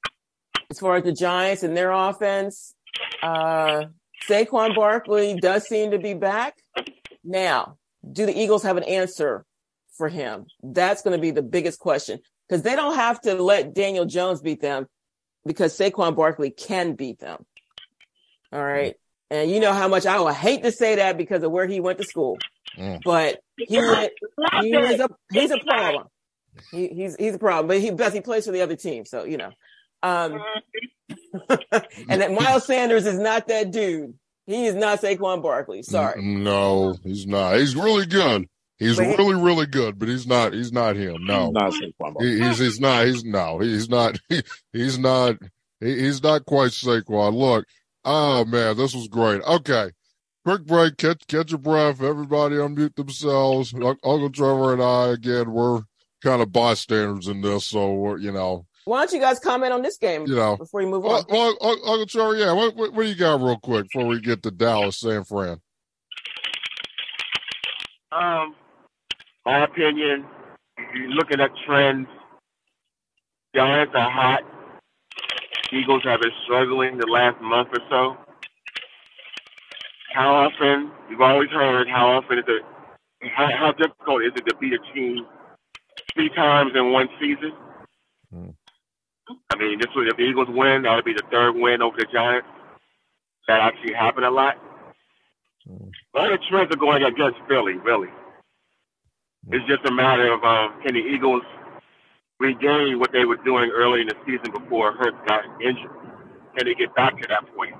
as far as the Giants and their offense, uh, Saquon Barkley does seem to be back. Now, do the Eagles have an answer for him? That's going to be the biggest question because they don't have to let Daniel Jones beat them because Saquon Barkley can beat them. All right. And you know how much I would hate to say that because of where he went to school, mm. but he, he is a, he's a problem. He, he's, he's a problem, but he, but he plays for the other team. So, you know, um, and that Miles Sanders is not that dude. He is not Saquon Barkley. Sorry. No, he's not. He's really good. He's but really, really good, but he's not. He's not him. No, he's not Saquon He, he's he's not. He's no. He's not. He, he's not. He, he's not quite Saquon. Look. Oh man, this was great. Okay. Quick break. Catch catch your breath. Everybody unmute themselves. Uncle Trevor and I again. We're kind of bystanders in this, so we're you know why don't you guys comment on this game? You know, before you move on. Well, Uncle Trevor, yeah. What, what, what, do you got, real quick, before we get to Dallas, San Fran? Um, my opinion, you're looking at trends. Giants are hot. Eagles have been struggling the last month or so. How often? You've always heard how often is it? How, how difficult is it to beat a team three times in one season? Hmm. I mean, this would if the Eagles win, that would be the third win over the Giants. That actually happened a lot. Mm. A lot of trends are going against Philly, really. It's just a matter of um, can the Eagles regain what they were doing early in the season before Hurts got injured? Can they get back to that point?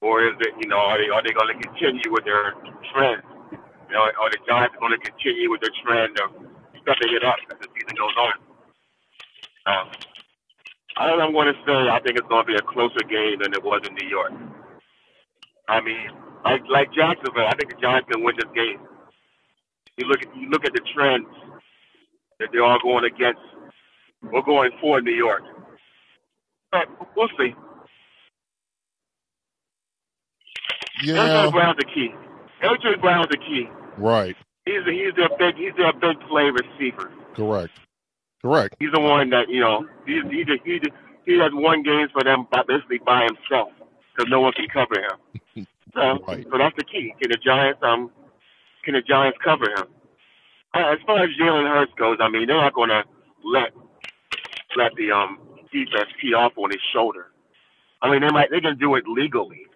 Or is it, you know, are they, are they going to continue with their trend? You know, are the Giants going to continue with their trend of stepping it up as the season goes on? Um, all I'm going to say, I think it's going to be a closer game than it was in New York. I mean, like like Jacksonville, I think the Giants can win this game. You look at you look at the trends that they're all going against. We're going for New York, but we'll see. Yeah, AJ Brown's the key. AJ Brown's the key. Right. He's a, he's their big he's their big play receiver. Correct. Correct. He's the one that you know. He's he he he has won games for them basically by himself because no one can cover him. So, right. so that's the key. Can the Giants um can the Giants cover him? Uh, as far as Jalen Hurts goes, I mean they're not going to let let the um defense tee off on his shoulder. I mean they might they can do it legally,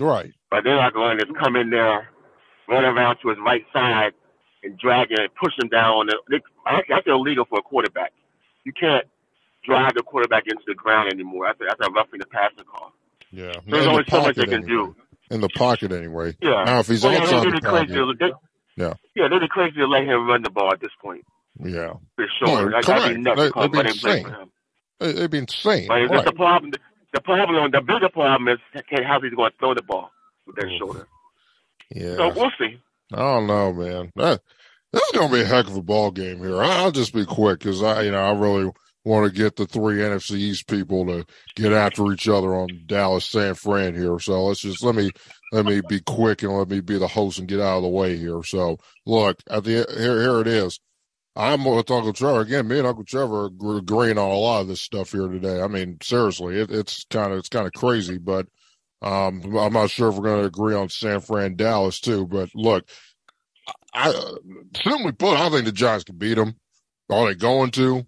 right? But they're not going to come in there, run around to his right side and drag it and push him down. That's illegal for a quarterback. You can't drive the quarterback into the ground anymore. That's a, that's a roughing the passer call. Yeah, there's only so much they can do in the pocket anyway. Yeah. Now if he's well, outside the pocket, they, yeah, yeah, they'd be crazy to let him run the ball at this point. Yeah, for sure. No, that'd be nuts. They, would be insane. They'd be insane. But right. the problem. The problem, the bigger problem is how he's going to throw the ball with that mm. shoulder. Yeah. So we'll see. I don't know, man. That, this is going to be a heck of a ball game here. I'll just be quick because I, you know, I really want to get the three NFC East people to get after each other on Dallas San Fran here. So let's just let me let me be quick and let me be the host and get out of the way here. So look at the here here it is. I'm with Uncle Trevor again. Me and Uncle Trevor are agreeing on a lot of this stuff here today. I mean, seriously, it, it's kind of it's kind of crazy, but um, I'm not sure if we're going to agree on San Fran Dallas too. But look, I simply put, I think the Giants can beat them. Are they going to?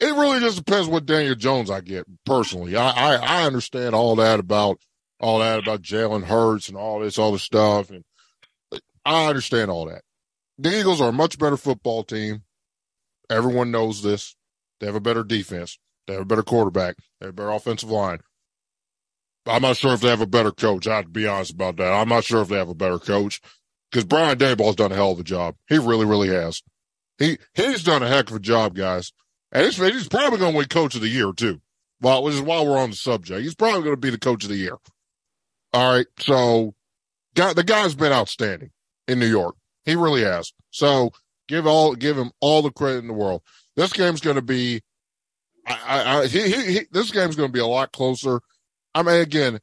It really just depends what Daniel Jones I get personally. I, I, I understand all that about all that about Jalen Hurts and all this other stuff, and I understand all that. The Eagles are a much better football team. Everyone knows this. They have a better defense. They have a better quarterback. They have a better offensive line. I'm not sure if they have a better coach. I have to be honest about that. I'm not sure if they have a better coach because Brian Daboll's done a hell of a job. He really, really has. He he's done a heck of a job, guys. And he's, he's probably going to win Coach of the Year too. Well, which is while we're on the subject, he's probably going to be the Coach of the Year. All right, so the guy's been outstanding in New York. He really has. So Give all give him all the credit in the world. This game's going to be, I, I, he, he, this game's going to be a lot closer. I mean, again,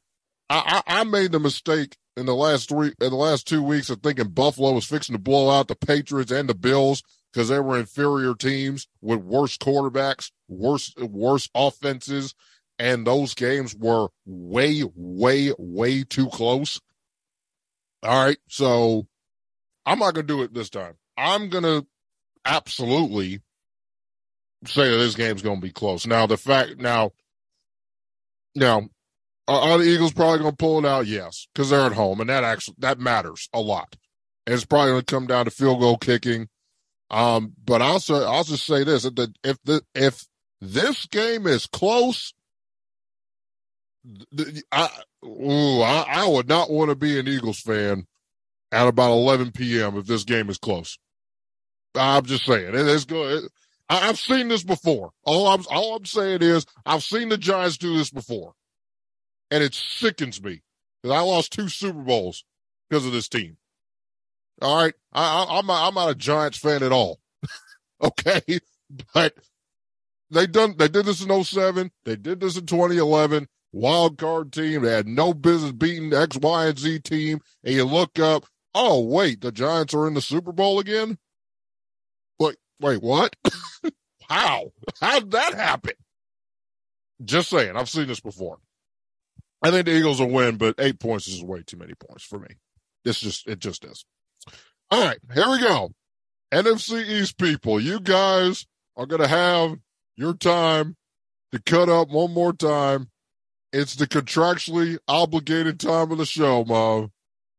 I, I, I made the mistake in the last three in the last two weeks of thinking Buffalo was fixing to blow out the Patriots and the Bills because they were inferior teams with worse quarterbacks, worse worse offenses, and those games were way, way, way too close. All right, so I'm not gonna do it this time. I'm gonna absolutely say that this game's gonna be close. Now the fact now now are the Eagles probably gonna pull it out? Yes, because they're at home, and that actually that matters a lot. And it's probably gonna come down to field goal kicking. Um, but also I'll just say this: if the if this game is close, I ooh, I, I would not want to be an Eagles fan at about 11 p.m. if this game is close. I'm just saying it is good. I, have seen this before. All I'm all I'm saying is I've seen the Giants do this before, and it sickens me because I lost two Super Bowls because of this team. All right, I, I, I'm not, I'm not a Giants fan at all. okay, but they done they did this in 07. They did this in 2011 wild card team. They had no business beating X, Y, and Z team. And you look up, oh, wait, the Giants are in the Super Bowl again? Wait, wait, what? How? How'd that happen? Just saying, I've seen this before. I think the Eagles will win, but eight points is way too many points for me. It's just, it just is. All right, here we go. NFC East people, you guys are to have your time to cut up one more time it's the contractually obligated time of the show, Mom,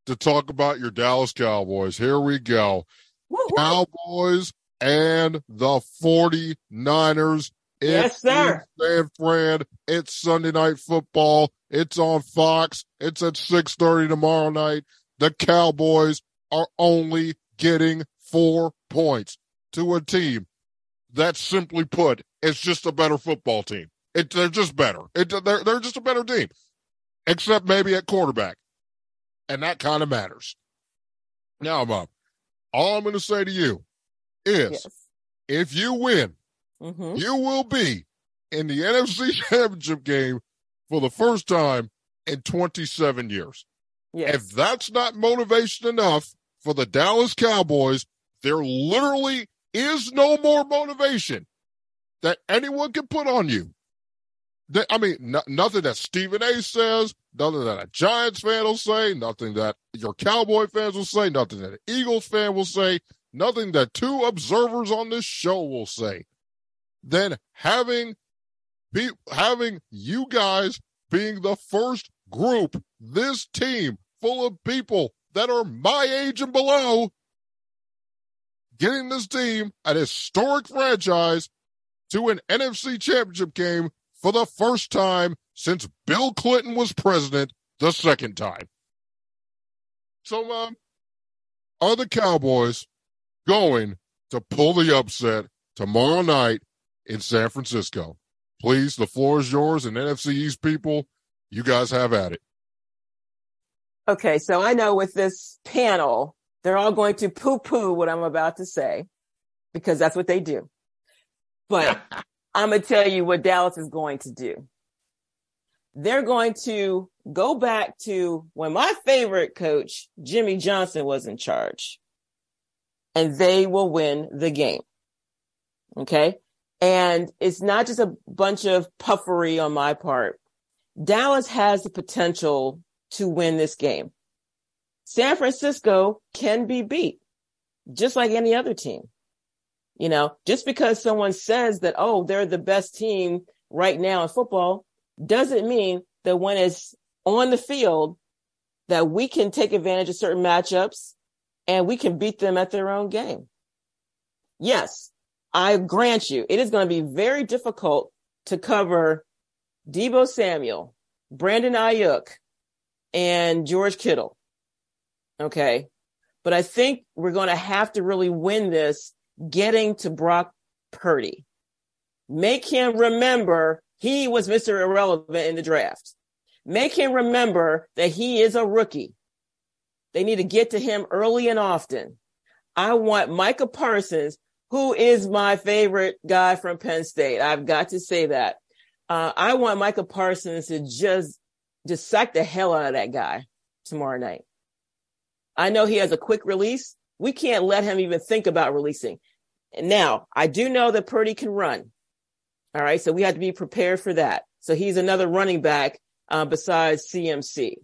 to talk about your Dallas Cowboys. Here we go. Woo-hoo. Cowboys and the 49ers. Yes, sir. San Fran. It's Sunday night football. It's on Fox. It's at 6:30 tomorrow night. The Cowboys are only getting 4 points to a team that simply put, it's just a better football team. It, they're just better. It, they're, they're just a better team, except maybe at quarterback. And that kind of matters. Now, Bob, all I'm going to say to you is yes. if you win, mm-hmm. you will be in the NFC Championship game for the first time in 27 years. Yes. If that's not motivation enough for the Dallas Cowboys, there literally is no more motivation that anyone can put on you I mean, nothing that Stephen A says, nothing that a Giants fan will say, nothing that your Cowboy fans will say, nothing that an Eagles fan will say, nothing that two observers on this show will say. Then having be, having you guys being the first group, this team full of people that are my age and below, getting this team, an historic franchise, to an NFC championship game for the first time since Bill Clinton was president the second time. So, um, are the Cowboys going to pull the upset tomorrow night in San Francisco? Please, the floor is yours, and NFC East people, you guys have at it. Okay, so I know with this panel, they're all going to poo poo what I'm about to say because that's what they do. But I'm going to tell you what Dallas is going to do. They're going to go back to when my favorite coach, Jimmy Johnson, was in charge, and they will win the game. Okay. And it's not just a bunch of puffery on my part. Dallas has the potential to win this game. San Francisco can be beat just like any other team. You know, just because someone says that, oh, they're the best team right now in football doesn't mean that when it's on the field that we can take advantage of certain matchups and we can beat them at their own game. Yes, I grant you, it is going to be very difficult to cover Deebo Samuel, Brandon Aiyuk, and George Kittle. Okay. But I think we're going to have to really win this getting to Brock Purdy. Make him remember he was Mr. Irrelevant in the draft. Make him remember that he is a rookie. They need to get to him early and often. I want Micah Parsons, who is my favorite guy from Penn State. I've got to say that. Uh, I want Micah Parsons to just, just sack the hell out of that guy tomorrow night. I know he has a quick release. We can't let him even think about releasing. Now, I do know that Purdy can run. All right. So we have to be prepared for that. So he's another running back uh, besides CMC.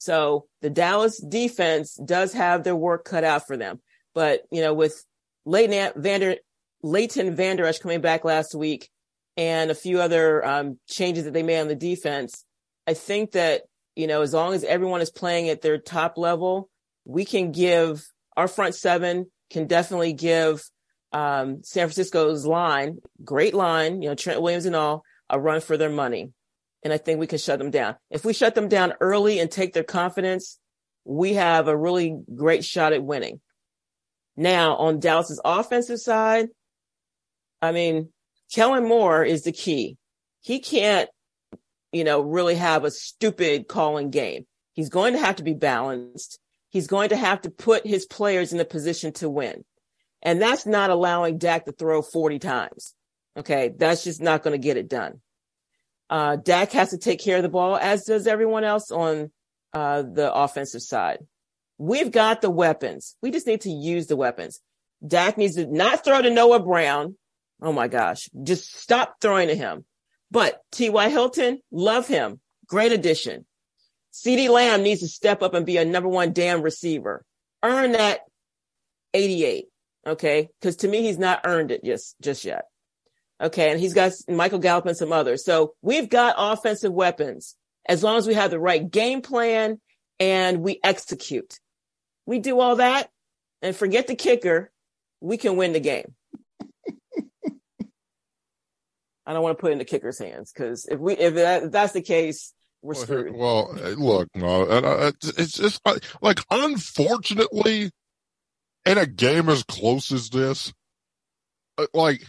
So the Dallas defense does have their work cut out for them. But, you know, with Leighton Vander, Leighton Vander Esch coming back last week and a few other um, changes that they made on the defense, I think that, you know, as long as everyone is playing at their top level, we can give our front seven can definitely give um, San Francisco's line, great line, you know, Trent Williams and all, a run for their money. And I think we can shut them down. If we shut them down early and take their confidence, we have a really great shot at winning. Now, on Dallas's offensive side, I mean, Kellen Moore is the key. He can't, you know, really have a stupid calling game. He's going to have to be balanced. He's going to have to put his players in a position to win. And that's not allowing Dak to throw 40 times. Okay. That's just not going to get it done. Uh, Dak has to take care of the ball, as does everyone else on uh, the offensive side. We've got the weapons. We just need to use the weapons. Dak needs to not throw to Noah Brown. Oh my gosh. Just stop throwing to him. But T.Y. Hilton, love him. Great addition. CeeDee Lamb needs to step up and be a number one damn receiver. Earn that 88. Okay. Cause to me, he's not earned it just, just yet. Okay. And he's got Michael Gallup and some others. So we've got offensive weapons as long as we have the right game plan and we execute. We do all that and forget the kicker. We can win the game. I don't want to put it in the kicker's hands because if we, if, that, if that's the case, we're screwed. Well, look, no, it's just like, unfortunately, in a game as close as this, uh, like,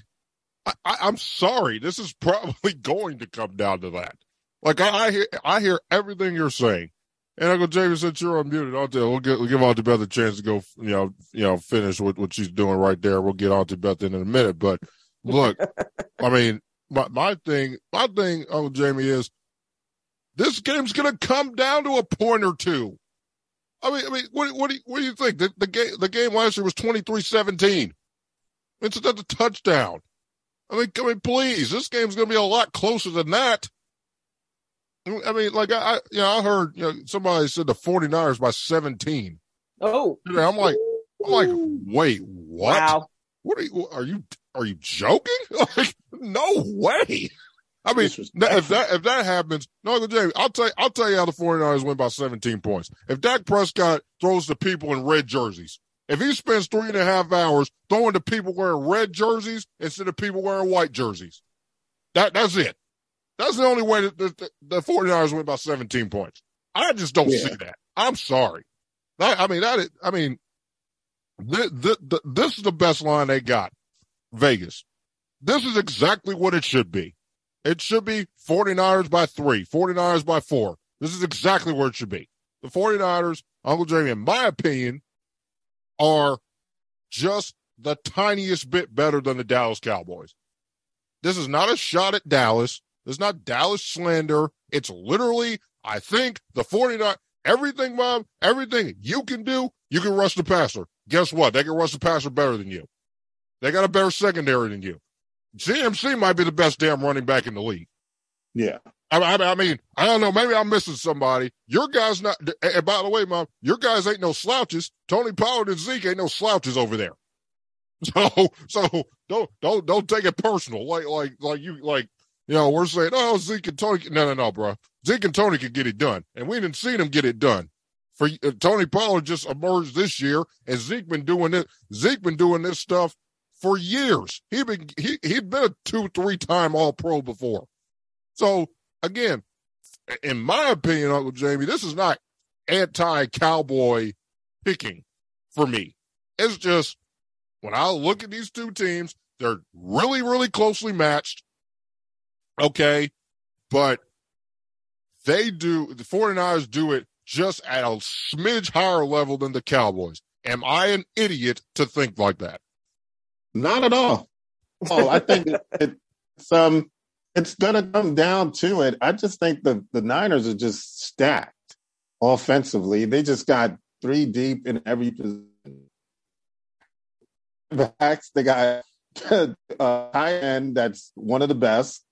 I, am sorry, this is probably going to come down to that. Like, I, I hear, I hear everything you're saying. And Uncle James, since you're unmuted, I'll tell, we'll, get, we'll give Auntie Beth a chance to go, you know, you know, finish what, what she's doing right there. We'll get Auntie Beth in in a minute. But look, I mean, my, my thing, my thing, Uncle Jamie, is this game's going to come down to a point or two. I mean, I mean, what, what do you, what do you think? The, the game, the game last year was 23-17. It's a, a touchdown. I mean, I mean, please, this game's going to be a lot closer than that. I mean, like I, you know, I heard you know, somebody said the 49ers by 17. Oh, I'm like, I'm like, wait, what? Wow. What are you? Are you? Are you joking? Like, no way. I mean, if that if that happens, no, James, I'll tell you, I'll tell you how the 49ers win by 17 points. If Dak Prescott throws to people in red jerseys, if he spends three and a half hours throwing to people wearing red jerseys instead of people wearing white jerseys, that that's it. That's the only way that the, the, the 49ers win by 17 points. I just don't yeah. see that. I'm sorry. That, I mean, that is, I mean, th- th- th- this is the best line they got. Vegas. This is exactly what it should be. It should be 49ers by three, 49ers by four. This is exactly where it should be. The 49ers, Uncle Jamie, in my opinion, are just the tiniest bit better than the Dallas Cowboys. This is not a shot at Dallas. This is not Dallas slander. It's literally, I think, the 49ers. everything, mom, everything you can do, you can rush the passer. Guess what? They can rush the passer better than you. They got a better secondary than you. CMC might be the best damn running back in the league. Yeah. I, I, I, mean, I don't know. Maybe I'm missing somebody. Your guys not. And by the way, mom, your guys ain't no slouches. Tony Pollard and Zeke ain't no slouches over there. So, so don't don't don't take it personal. Like like like you like you know we're saying oh Zeke and Tony. No no no, bro. Zeke and Tony can get it done, and we didn't see them get it done. For uh, Tony Pollard just emerged this year, and Zeke been doing it. Zeke been doing this stuff for years. He'd been he he'd been a two three time All Pro before. So again, in my opinion, Uncle Jamie, this is not anti cowboy picking for me. It's just when I look at these two teams, they're really really closely matched. Okay, but they do the 49ers do it just at a smidge higher level than the Cowboys. Am I an idiot to think like that? Not at all. Oh, I think it's um, it's gonna come down to it. I just think the the Niners are just stacked offensively. They just got three deep in every position. Backs, they got a high end that's one of the best,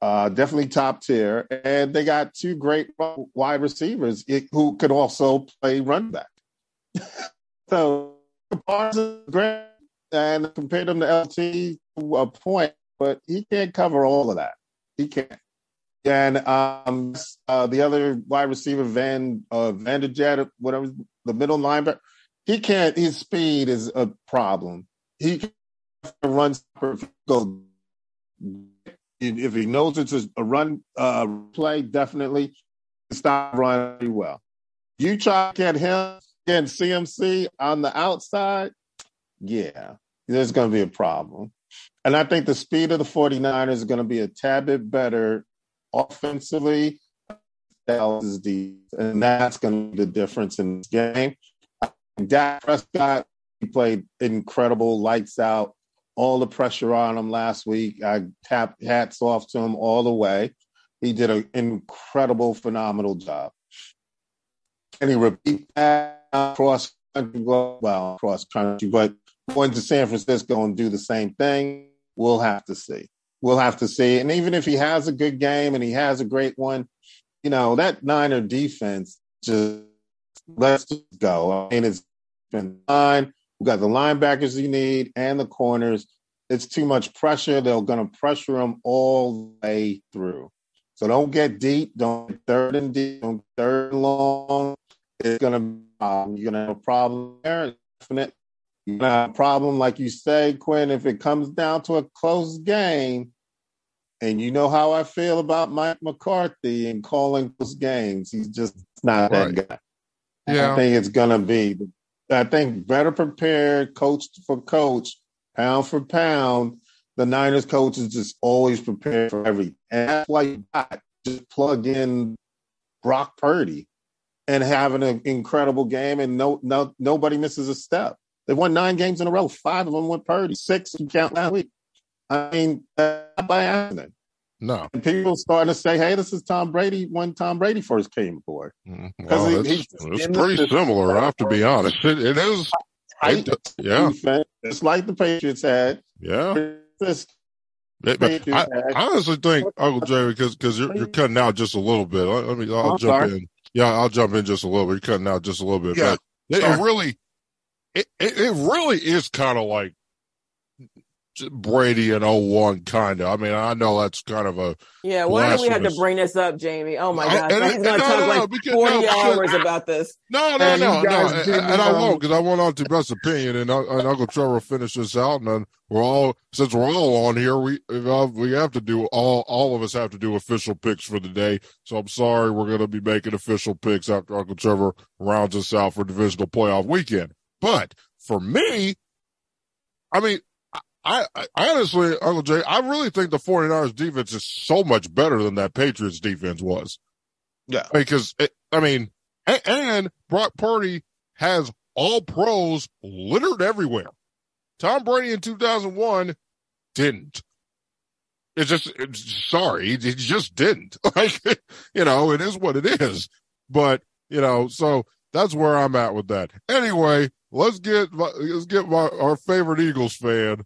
uh, definitely top tier, and they got two great wide receivers who could also play run back. so Parsons is great, and compared him to LT to a point, but he can't cover all of that. He can't. And um, uh, the other wide receiver, Van uh, Vanderjagt, whatever the middle linebacker, he can't. His speed is a problem. He can run go if he knows it's a run uh, play, definitely stop running well. You try to get him against CMC on the outside, yeah, there's going to be a problem. And I think the speed of the 49ers is going to be a tad bit better offensively. And that's going to be the difference in this game. Dak Prescott, he played incredible, lights out, all the pressure on him last week. I tapped hats off to him all the way. He did an incredible, phenomenal job. And he repeat that cross country, well, cross country, but going to San Francisco and do the same thing, we'll have to see. We'll have to see. And even if he has a good game and he has a great one, you know, that Niner defense just let's just go. I mean, it's been fine. We got the linebackers you need and the corners. It's too much pressure. They're going to pressure them all the way through. So don't get deep. Don't get third and deep. Don't third long. It's going to um, you're going to have a problem there. You're going to have a problem, like you say, Quinn. If it comes down to a close game, and you know how I feel about Mike McCarthy and calling those games. He's just not right. that guy. Yeah. I think it's going to be I think better prepared, coach for coach, pound for pound. The Niners coach is just always prepared for everything. And that's why you got just plug in Brock Purdy and having an incredible game and no no nobody misses a step. They won nine games in a row. Five of them with Purdy. Six you count last week. I mean, not by accident. No. And people starting to say, hey, this is Tom Brady when Tom Brady first came aboard. Mm-hmm. Well, he, it's, pretty similar, I have to be honest. it, it is. It, yeah. Defense, it's like the Patriots had. Yeah. This, it, I, I, honestly think, Uncle Jay, because because you're, you're cutting out just a little bit. Let, me. I'll I'm jump sorry. in. Yeah, I'll jump in just a little bit. You're cutting out just a little bit. Yeah. But it, it really, it, it, it really is kind of like Brady and 01 kind of. I mean, I know that's kind of a yeah. Why do we have to bring this up, Jamie? Oh my god, he's going to talk no, like because, forty no, hours about this. No, no, no, no, and, and I won't because I want on to best opinion, and, uh, and Uncle Trevor finish this out, and then we're all since we're all on here, we we have to do all all of us have to do official picks for the day. So I'm sorry, we're going to be making official picks after Uncle Trevor rounds us out for divisional playoff weekend. But for me, I mean, I, I, honestly, Uncle Jay, I really think the 49ers defense is so much better than that Patriots defense was. Yeah. Because, it, I mean, and, and Brock Purdy has all pros littered everywhere. Tom Brady in 2001 didn't. It's just, it's, sorry, he just didn't. Like, you know, it is what it is. But, you know, so that's where I'm at with that. Anyway, let's get, let's get my, our favorite Eagles fan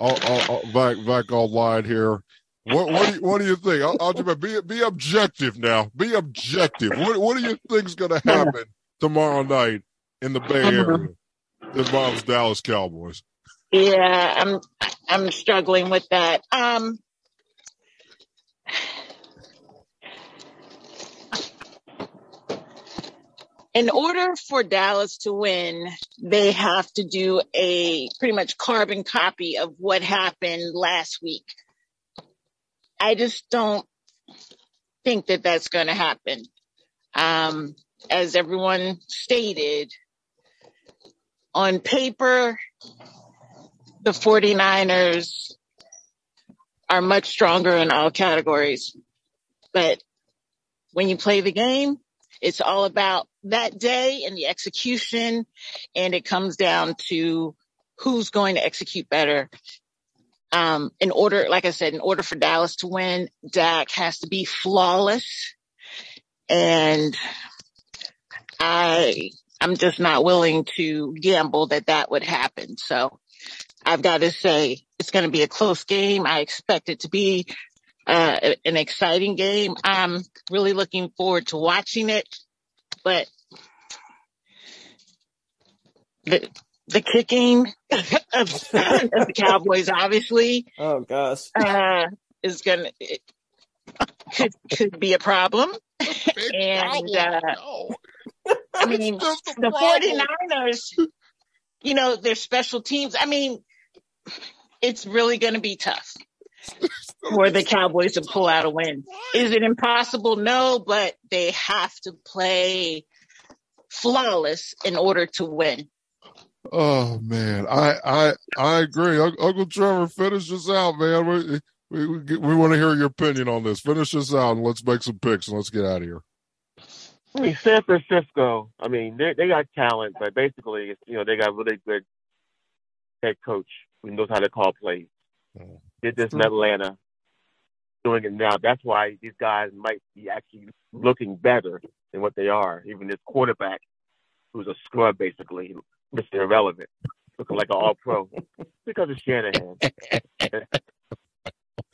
I'll, I'll, I'll back back online here. What what do you, what do you think? I'll, I'll just be be objective now. Be objective. What what do you think is going to happen tomorrow night in the Bay um, Area? Involves Dallas Cowboys. Yeah, I'm I'm struggling with that. Um, in order for Dallas to win, they have to do a pretty much carbon copy of what happened last week. I just don't think that that's going to happen. Um, as everyone stated, on paper, the 49ers are much stronger in all categories. But when you play the game, it's all about that day and the execution, and it comes down to who's going to execute better. Um, in order, like I said, in order for Dallas to win, Dak has to be flawless. And I, I'm just not willing to gamble that that would happen. So I've got to say it's going to be a close game. I expect it to be uh, an exciting game. I'm really looking forward to watching it, but the the kicking of, of the Cowboys, obviously, Oh gosh. uh, is gonna it could could be a problem. Big And, problem. uh, No. I mean, It's just a the problem. 49ers, you know, their special teams. I mean, it's really going to be tough for the Cowboys to pull out a win. Is it impossible? No, but they have to play flawless in order to win. Oh man, I I I agree. Uncle Trevor, finish this out, man. We we we, we want to hear your opinion on this. Finish this out, and let's make some picks, and let's get out of here. I mean, San Francisco. I mean, they they got talent, but basically, you know, they got a really good head coach who knows how to call plays. Mm. Did this in Atlanta, doing it now. That's why these guys might be actually looking better than what they are. Even this quarterback, who's a scrub, basically, Mr. Irrelevant, looking like an All Pro because of Shanahan.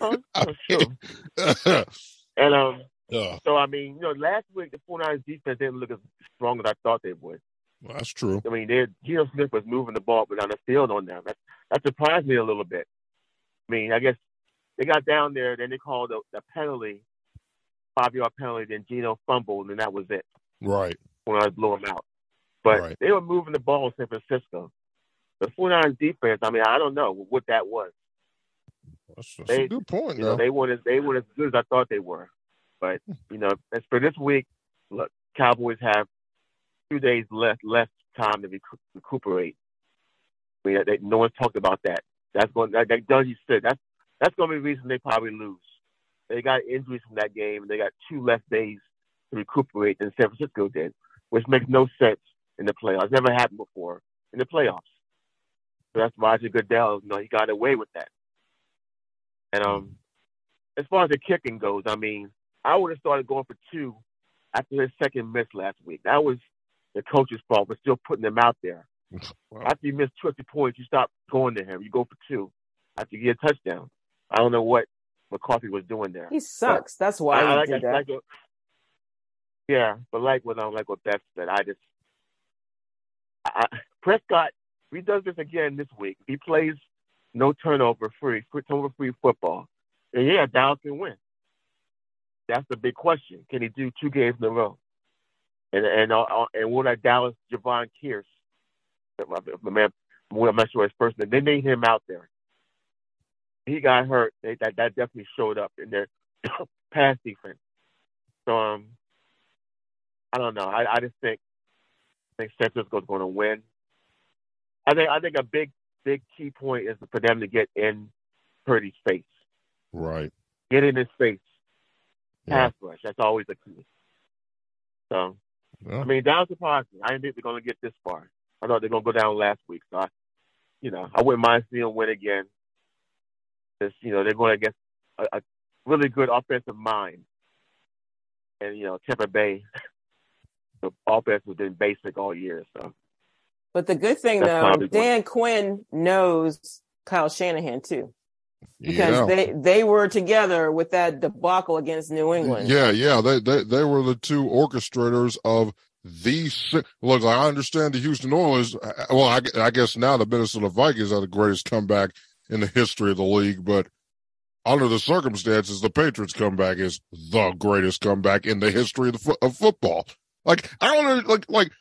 oh, true. And um, so I mean, you know, last week the 49ers defense didn't look as strong as I thought they would. Well, that's true. I mean, they Geno Smith was moving the ball down the field on them. That, that surprised me a little bit. I mean, I guess they got down there, then they called a, a penalty, five yard penalty, then Geno fumbled, and that was it. Right. When I blew them out, but Right. they were moving the ball in San Francisco. The 49ers defense, I mean, I don't know what that was. That's, that's They- a good point. You know, they weren't as they weren't as good as I thought they were. But you know, as for this week, look, Cowboys have two days left less time to recu- recuperate. I mean, they, no one's talked about that. That's going. That, that Dungy said that's that's going to be the reason they probably lose. They got injuries from that game, and they got two less days to recuperate than San Francisco did, which makes no sense in the playoffs. Never happened before in the playoffs. So that's Roger Goodell. You know, he got away with that. And um, as far as the kicking goes, I mean, I would have started going for two after his second miss last week. That was the coach's fault, but still putting them out there. Well, After you miss 20 points, you stop going to him. You go for two after you get a touchdown. I don't know what McCarthy was doing there. He sucks. That's why I, I like, did I that. like what, yeah, but like what I like what Beth said, I just I, Prescott. If he does this again this week, if he plays no turnover free, turnover free football, then yeah, Dallas can win. That's the big question. Can he do two games in a row? And and uh, and will that Dallas Javon Kearse, my, my man, I'm not sure his first name. They made him out there. He got hurt. They, that that definitely showed up in their pass defense. So um, I don't know. I, I just think I think San Francisco's going to win. I think I think a big big key point is for them to get in Purdy's face, right. get in his face, Yeah. pass rush. That's always the key. So Yeah. I mean, down surprised me. I didn't think they're going to get this far. I know they're going to go down last week. So I, you know, I wouldn't mind seeing them win again. Because you know they're going against a, a really good offensive mind, and you know Tampa Bay, the offense has been basic all year. So But the good thing That's though, probably what- Dan Quinn knows Kyle Shanahan too. Because yeah. they they were together with that debacle against New England. Yeah, yeah, they they they were the two orchestrators of the look. I understand the Houston Oilers. Uh, uh, Well, I, I guess now the Minnesota Vikings are the greatest comeback in the history of the league, but under the circumstances, the Patriots comeback is the greatest comeback in the history of, the, of football. Like I don't like like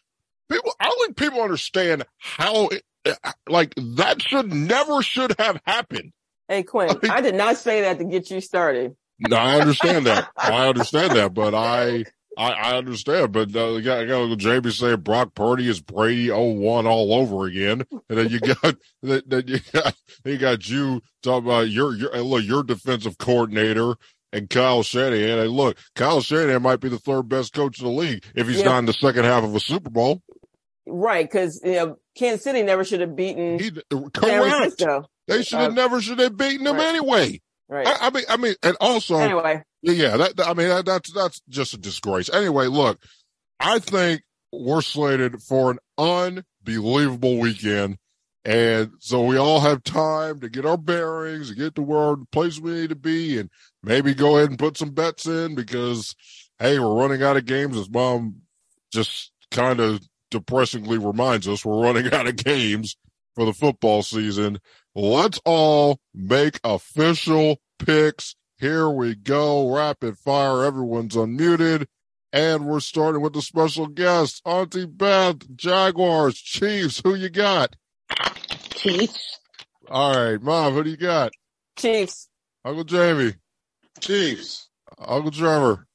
people. I don't think people understand how it, uh, uh, like that should never should have happened. Hey Quinn, I did not say that to get you started. No, I understand that. I understand that, but I I, I understand. But uh, you got, you got Jamie saying Brock Purdy is Brady 01 all over again, and then you got then you got you got you talking about your your look your defensive coordinator and Kyle Shanahan. And look, Kyle Shanahan might be the third best coach in the league if he's Yeah. not in the second half of a Super Bowl. Right, because you know Kansas City never should have beaten He, San correct. Francisco. They should have Uh, never should have beaten them right. anyway. Right. I, I mean, I mean, and also, anyway, yeah, that, I mean, that, that's that's just a disgrace. Anyway, look, I think we're slated for an unbelievable weekend, and so we all have time to get our bearings, to get to where the place we need to be, and maybe go ahead and put some bets in because, hey, we're running out of games. As mom just kind of depressingly reminds us, we're running out of games for the football season. Let's all make official picks. Here we go. Rapid fire. Everyone's unmuted. And we're starting with the special guest, Auntie Beth, Jaguars, Chiefs. Who you got? Chiefs. All right, Mom, who do you got? Chiefs. Uncle Jamie, Chiefs. Uncle Trevor,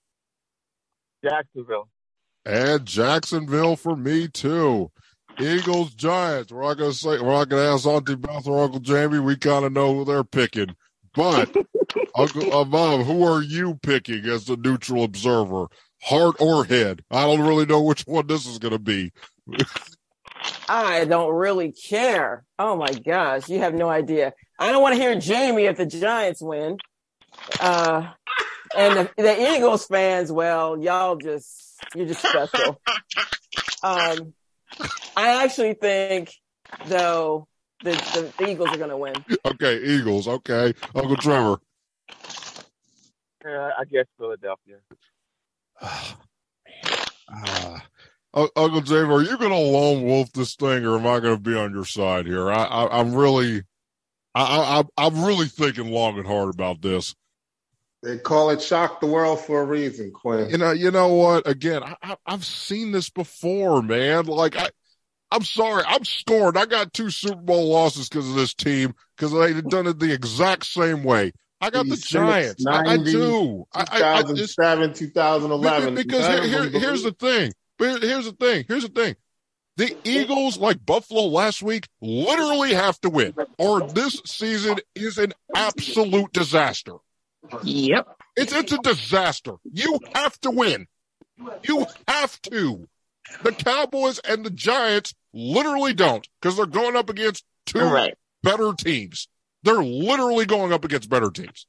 Jacksonville. and Jacksonville for me too. Eagles, Giants. We're not gonna say we're not gonna ask Auntie Beth or Uncle Jamie. We kind of know who they're picking. But Uncle uh, Mom, who are you picking as the neutral observer? Heart or head? I don't really know which one this is gonna be. I don't really care. Oh my gosh, you have no idea. I don't want to hear Jamie if the Giants win. Uh, and the, the Eagles fans, well, y'all just you're just special. Um, I actually think though the, the, the Eagles are going to win. Okay, Eagles. Okay, Uncle Trevor. Yeah, I guess Philadelphia. Un- uh, Uncle Jamie, are you going to lone wolf this thing, or am I going to be on your side here? I, I, I'm really, I, I, I'm really thinking long and hard about this. They call it shock the world for a reason, Quinn. You know, you know what? Again, I, I, I've seen this before, man. Like I, I'm sorry, I'm scorned. I got two Super Bowl losses because of this team because they had done it the exact same way. I got the Six, Giants. I, I 90, do. I, I, I 2007, 2011. because here, here, here's the thing. But here's the thing. Here's the thing. The Eagles, like Buffalo last week, literally have to win, or this season is an absolute disaster. Yep. It's it's a disaster. You have to win. You have to. The Cowboys and the Giants literally don't because they're going up against two Right. better teams. They're literally going up against better teams.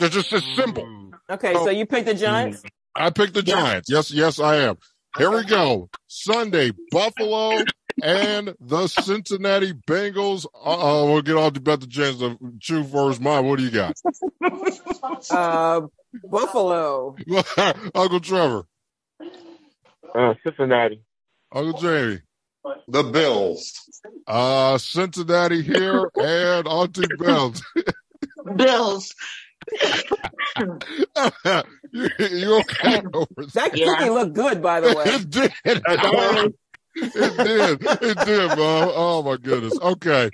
It's just as simple. Okay, so you picked the Giants. I picked the Giants. Yes, yes, I am. Here we go. Sunday, Buffalo and the Cincinnati Bengals. Uh oh, we'll get off to bet the chance to chew first. Mine, what do you got? Uh, Buffalo. Uncle Trevor, Uh, Cincinnati. Uncle Jamie. The Bills. Uh, Cincinnati here and Auntie Beth. Bills. you, you okay over there? That Yeah. cookie looked good, by the way. It did. it did. It did, Mom. Oh my goodness. Okay.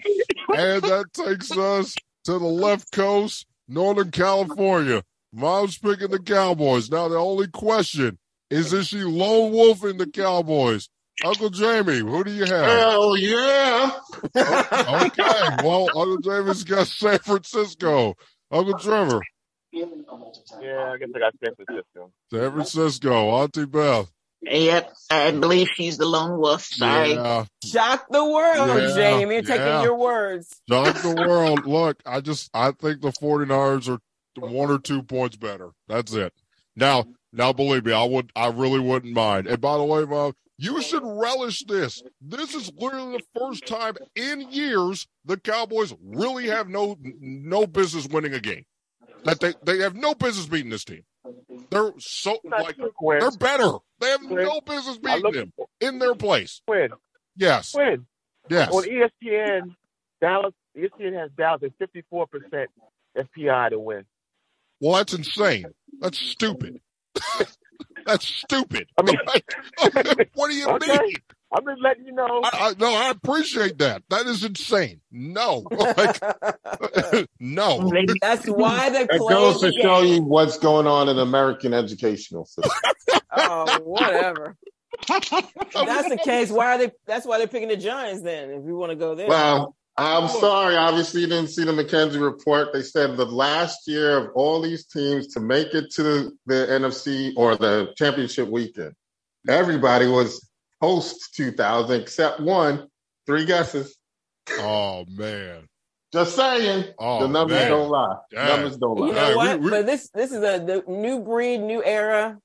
And that takes us to the left coast, Northern California. Mom's picking the Cowboys. Now the only question is is she lone wolfing the Cowboys? Uncle Jamie, who do you have? Hell yeah. Oh, okay. Well, Uncle Jamie's got San Francisco. Uncle Trevor, Yeah, I guess I got San Francisco. San Francisco. Auntie Beth. Yep. I believe she's the lone wolf. Sorry. Yeah. Shock the world, Yeah, Jamie. You're taking your words. Shock the world. Look, I just I think the 49ers are one or two points better. That's it. Now, now believe me, I would I really wouldn't mind. And by the way, Mom, you should relish this. This is literally the first time in years the Cowboys really have no no business winning a game. That they they have no business beating this team. They're so like they're better. They have no business beating them in their place. Quinn. Yes. Quinn. Yes. On ESPN, Dallas. ESPN has Dallas at fifty-four percent FPI to win. Well, that's insane. That's stupid. that's stupid. I mean, what do you Okay. mean? I'm just letting you know. I, I, no, I appreciate that. That is insane. No, like, no. That's why the That play goes the to show you what's going on in American educational system. Oh, whatever. If that's the case, why are they? That's why they're picking the Giants. Then, if you want to go there, Well, I'm sorry. Obviously, you didn't see the McKenzie report. They said the last year of all these teams to make it to the, the NFC or the championship weekend, everybody was post 2000 except one. Three guesses. Oh man. Just saying. Oh, the numbers man. don't lie. Dang. Numbers don't lie. You lie. know Hey, we- what? we- but this this is a the new breed, new era.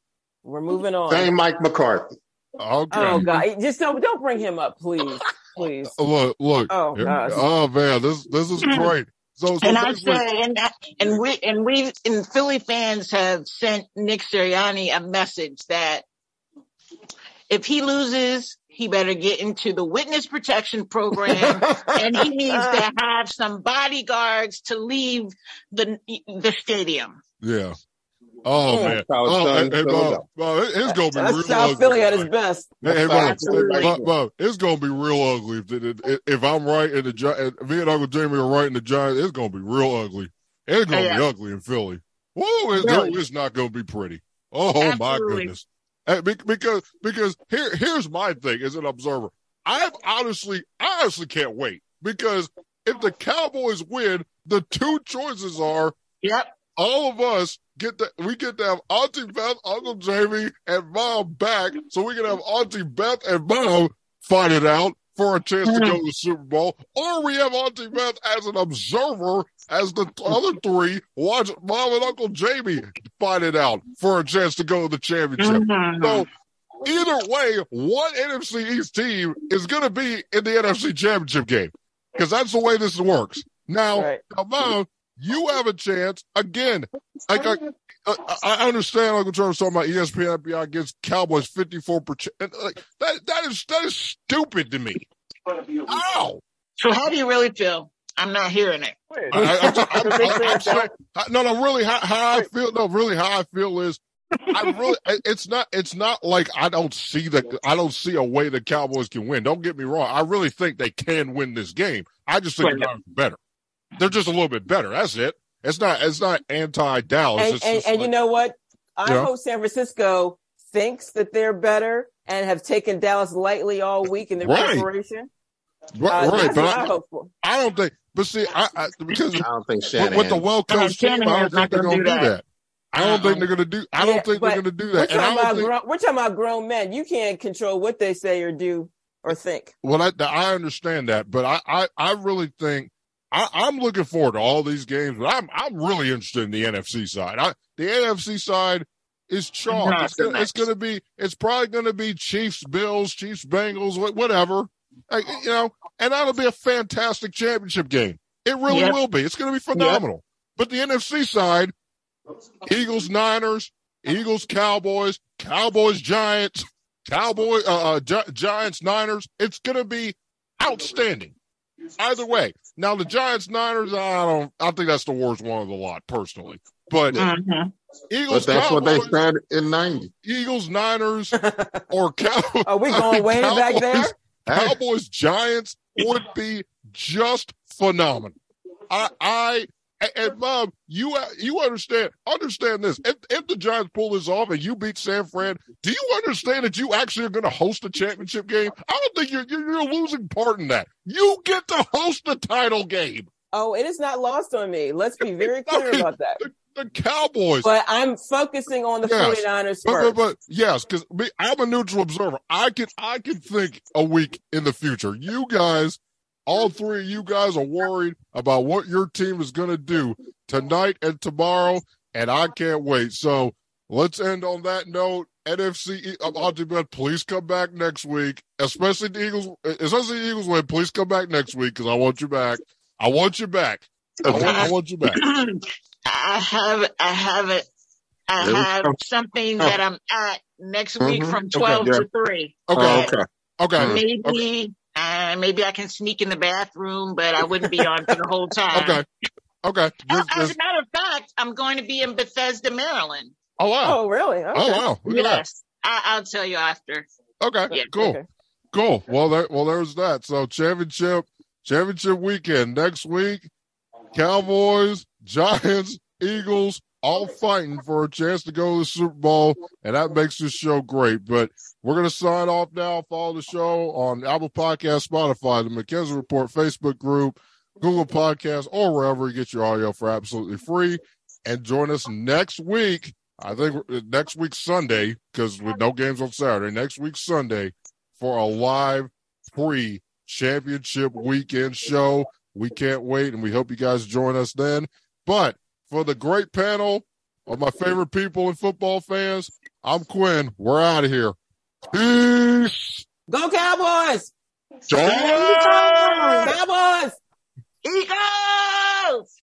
We're moving on. Same Mike McCarthy. Okay. Oh God! Just don't don't bring him up, please, please. Uh, look, look. Oh, Here- oh man, this this is mm-hmm. great. So, so And I basically- say, and I- and we and we and Philly fans have sent Nick Sirianni a message that if he loses, he better get into the witness protection program, and he needs to have some bodyguards to leave the the stadium. yeah. Oh Yeah. man. Oh, it's Oh, done hey, in hey, Bob, Bob, it's gonna be real South ugly. Philly at his best. Hey, hey, Bob, Bob. Bob, it's gonna be real ugly if, if, if I'm right and the Gi- if me and Uncle Jamie are right in the Giants. It's gonna be real ugly. It's gonna Yeah. be ugly in Philly. Whoa, it's, Really? it's not gonna be pretty. Oh my goodness. Hey, because because here here's my thing as an observer. I honestly honestly can't wait because if the Cowboys win, the two choices are Yep. All of us get to we get to have Auntie Beth, Uncle Jamie, and Mom back, so we can have Auntie Beth and Mom fight it out for a chance to go to the Super Bowl, or we have Auntie Beth as an observer, as the other three watch Mom and Uncle Jamie fight it out for a chance to go to the championship. Mhm. So either way, one NFC East team is going to be in the NFC Championship game because that's the way this works. Now, Right. now, Mom, you have a chance again. Like I, I, I understand Uncle Charles talking about ESPN FPI gives Cowboys fifty four percent. Like that, that is that is stupid to me. Ow! So how do you really feel? I'm not hearing it. I, I, I'm, I'm, I'm, I'm saying, no, no, really, how, how I feel, no, really, how I feel is, I really, it's not, it's not like I don't see the, I don't see a way the Cowboys can win. Don't get me wrong. I really think they can win this game. I just think Right. the Giants are better. They're just a little bit better. That's it. It's not, it's not anti Dallas. And It's and, just and you know what? I Yeah. hope San Francisco thinks that they're better and have taken Dallas lightly all week in their Right. preparation. right, Uh, right, but I, I, hope for. I don't think, but see, I, I because I don't think with, Shanahan. with the well coached team, I don't think they're gonna going to do do that. that. I don't think Uh-uh. they're going to do, I don't think they're going to do We're that. And I talking, don't about think, grown, we're talking about grown men. You can't control what they say or do or think. Well, I, I understand that, but I, I, I really think I, I'm looking forward to all these games. But I'm I'm really interested in the NFC side. I, the NFC side is chalk. It's, it's going to be. It's probably going to be Chiefs, Bills, Chiefs, Bengals, whatever. Like, you know, and that'll be a fantastic championship game. It really Yep. will be. It's going to be phenomenal. But the NFC side, Eagles, Niners, Eagles, Cowboys, Cowboys, Giants, Cowboy, uh, uh, Gi- Giants, Niners. It's going to be outstanding. Either way. Now the Giants, Niners, I don't. I think that's the worst one of the lot, personally. But Mhm. Eagles, But that's what they Cowboys, said in 90. Eagles, Niners, or Cowboys. Are we I going mean, way back there? Cowboys- Cowboys, Giants would be just phenomenal. I, I, and- and Bob, you, uh, you understand, understand this. If, if the Giants pull this off and you beat San Fran, do you understand that you actually are going to host a championship game? I don't think you're, you're, you're a losing part in that. You get to host the title game. Oh, it is not lost on me. Let's be very clear about that. The Cowboys. But I'm focusing on the Yes. 49ers But, first. but, but yes, because I'm a neutral observer. I can I can think a week in the future. You guys, all three of you guys are worried about what your team is going to do tonight and tomorrow, and I can't wait. So let's end on that note. NFC, uh, Auntie Beth, please come back next week, especially the Eagles. Especially the Eagles win. Please come back next week because I want you back. I want you back. I want, I want you back. I have I have it. I have something that I'm at next week Mhm. from Okay, twelve yeah. to three. Okay, Oh, okay. okay, Maybe uh, maybe I can sneak in the bathroom, but I wouldn't be on for the whole time. okay, okay. Oh, Just- As just- a matter of fact, I'm going to be in Bethesda, Maryland. oh wow. oh, really? Okay. Oh wow! Look at that. Yes, I, I'll tell you after. Okay, Yeah. cool, Okay. cool. Well, there, well, there's that. So championship, championship weekend next week. Cowboys, Giants, Eagles, all fighting for a chance to go to the Super Bowl, and that makes this show great. But we're going to sign off now. Follow the show on Apple Podcast, Spotify, the McKenzie Report Facebook group, Google Podcasts, or wherever you get your audio for absolutely free. And join us next week. I think uh, next week Sunday, because with no games on Saturday, next week Sunday for a live pre championship weekend show. We can't wait, and we hope you guys join us then. But for the great panel of my favorite people and football fans, I'm Quinn. We're out of here. Peace. Go Cowboys! Join Cowboys! Eagles!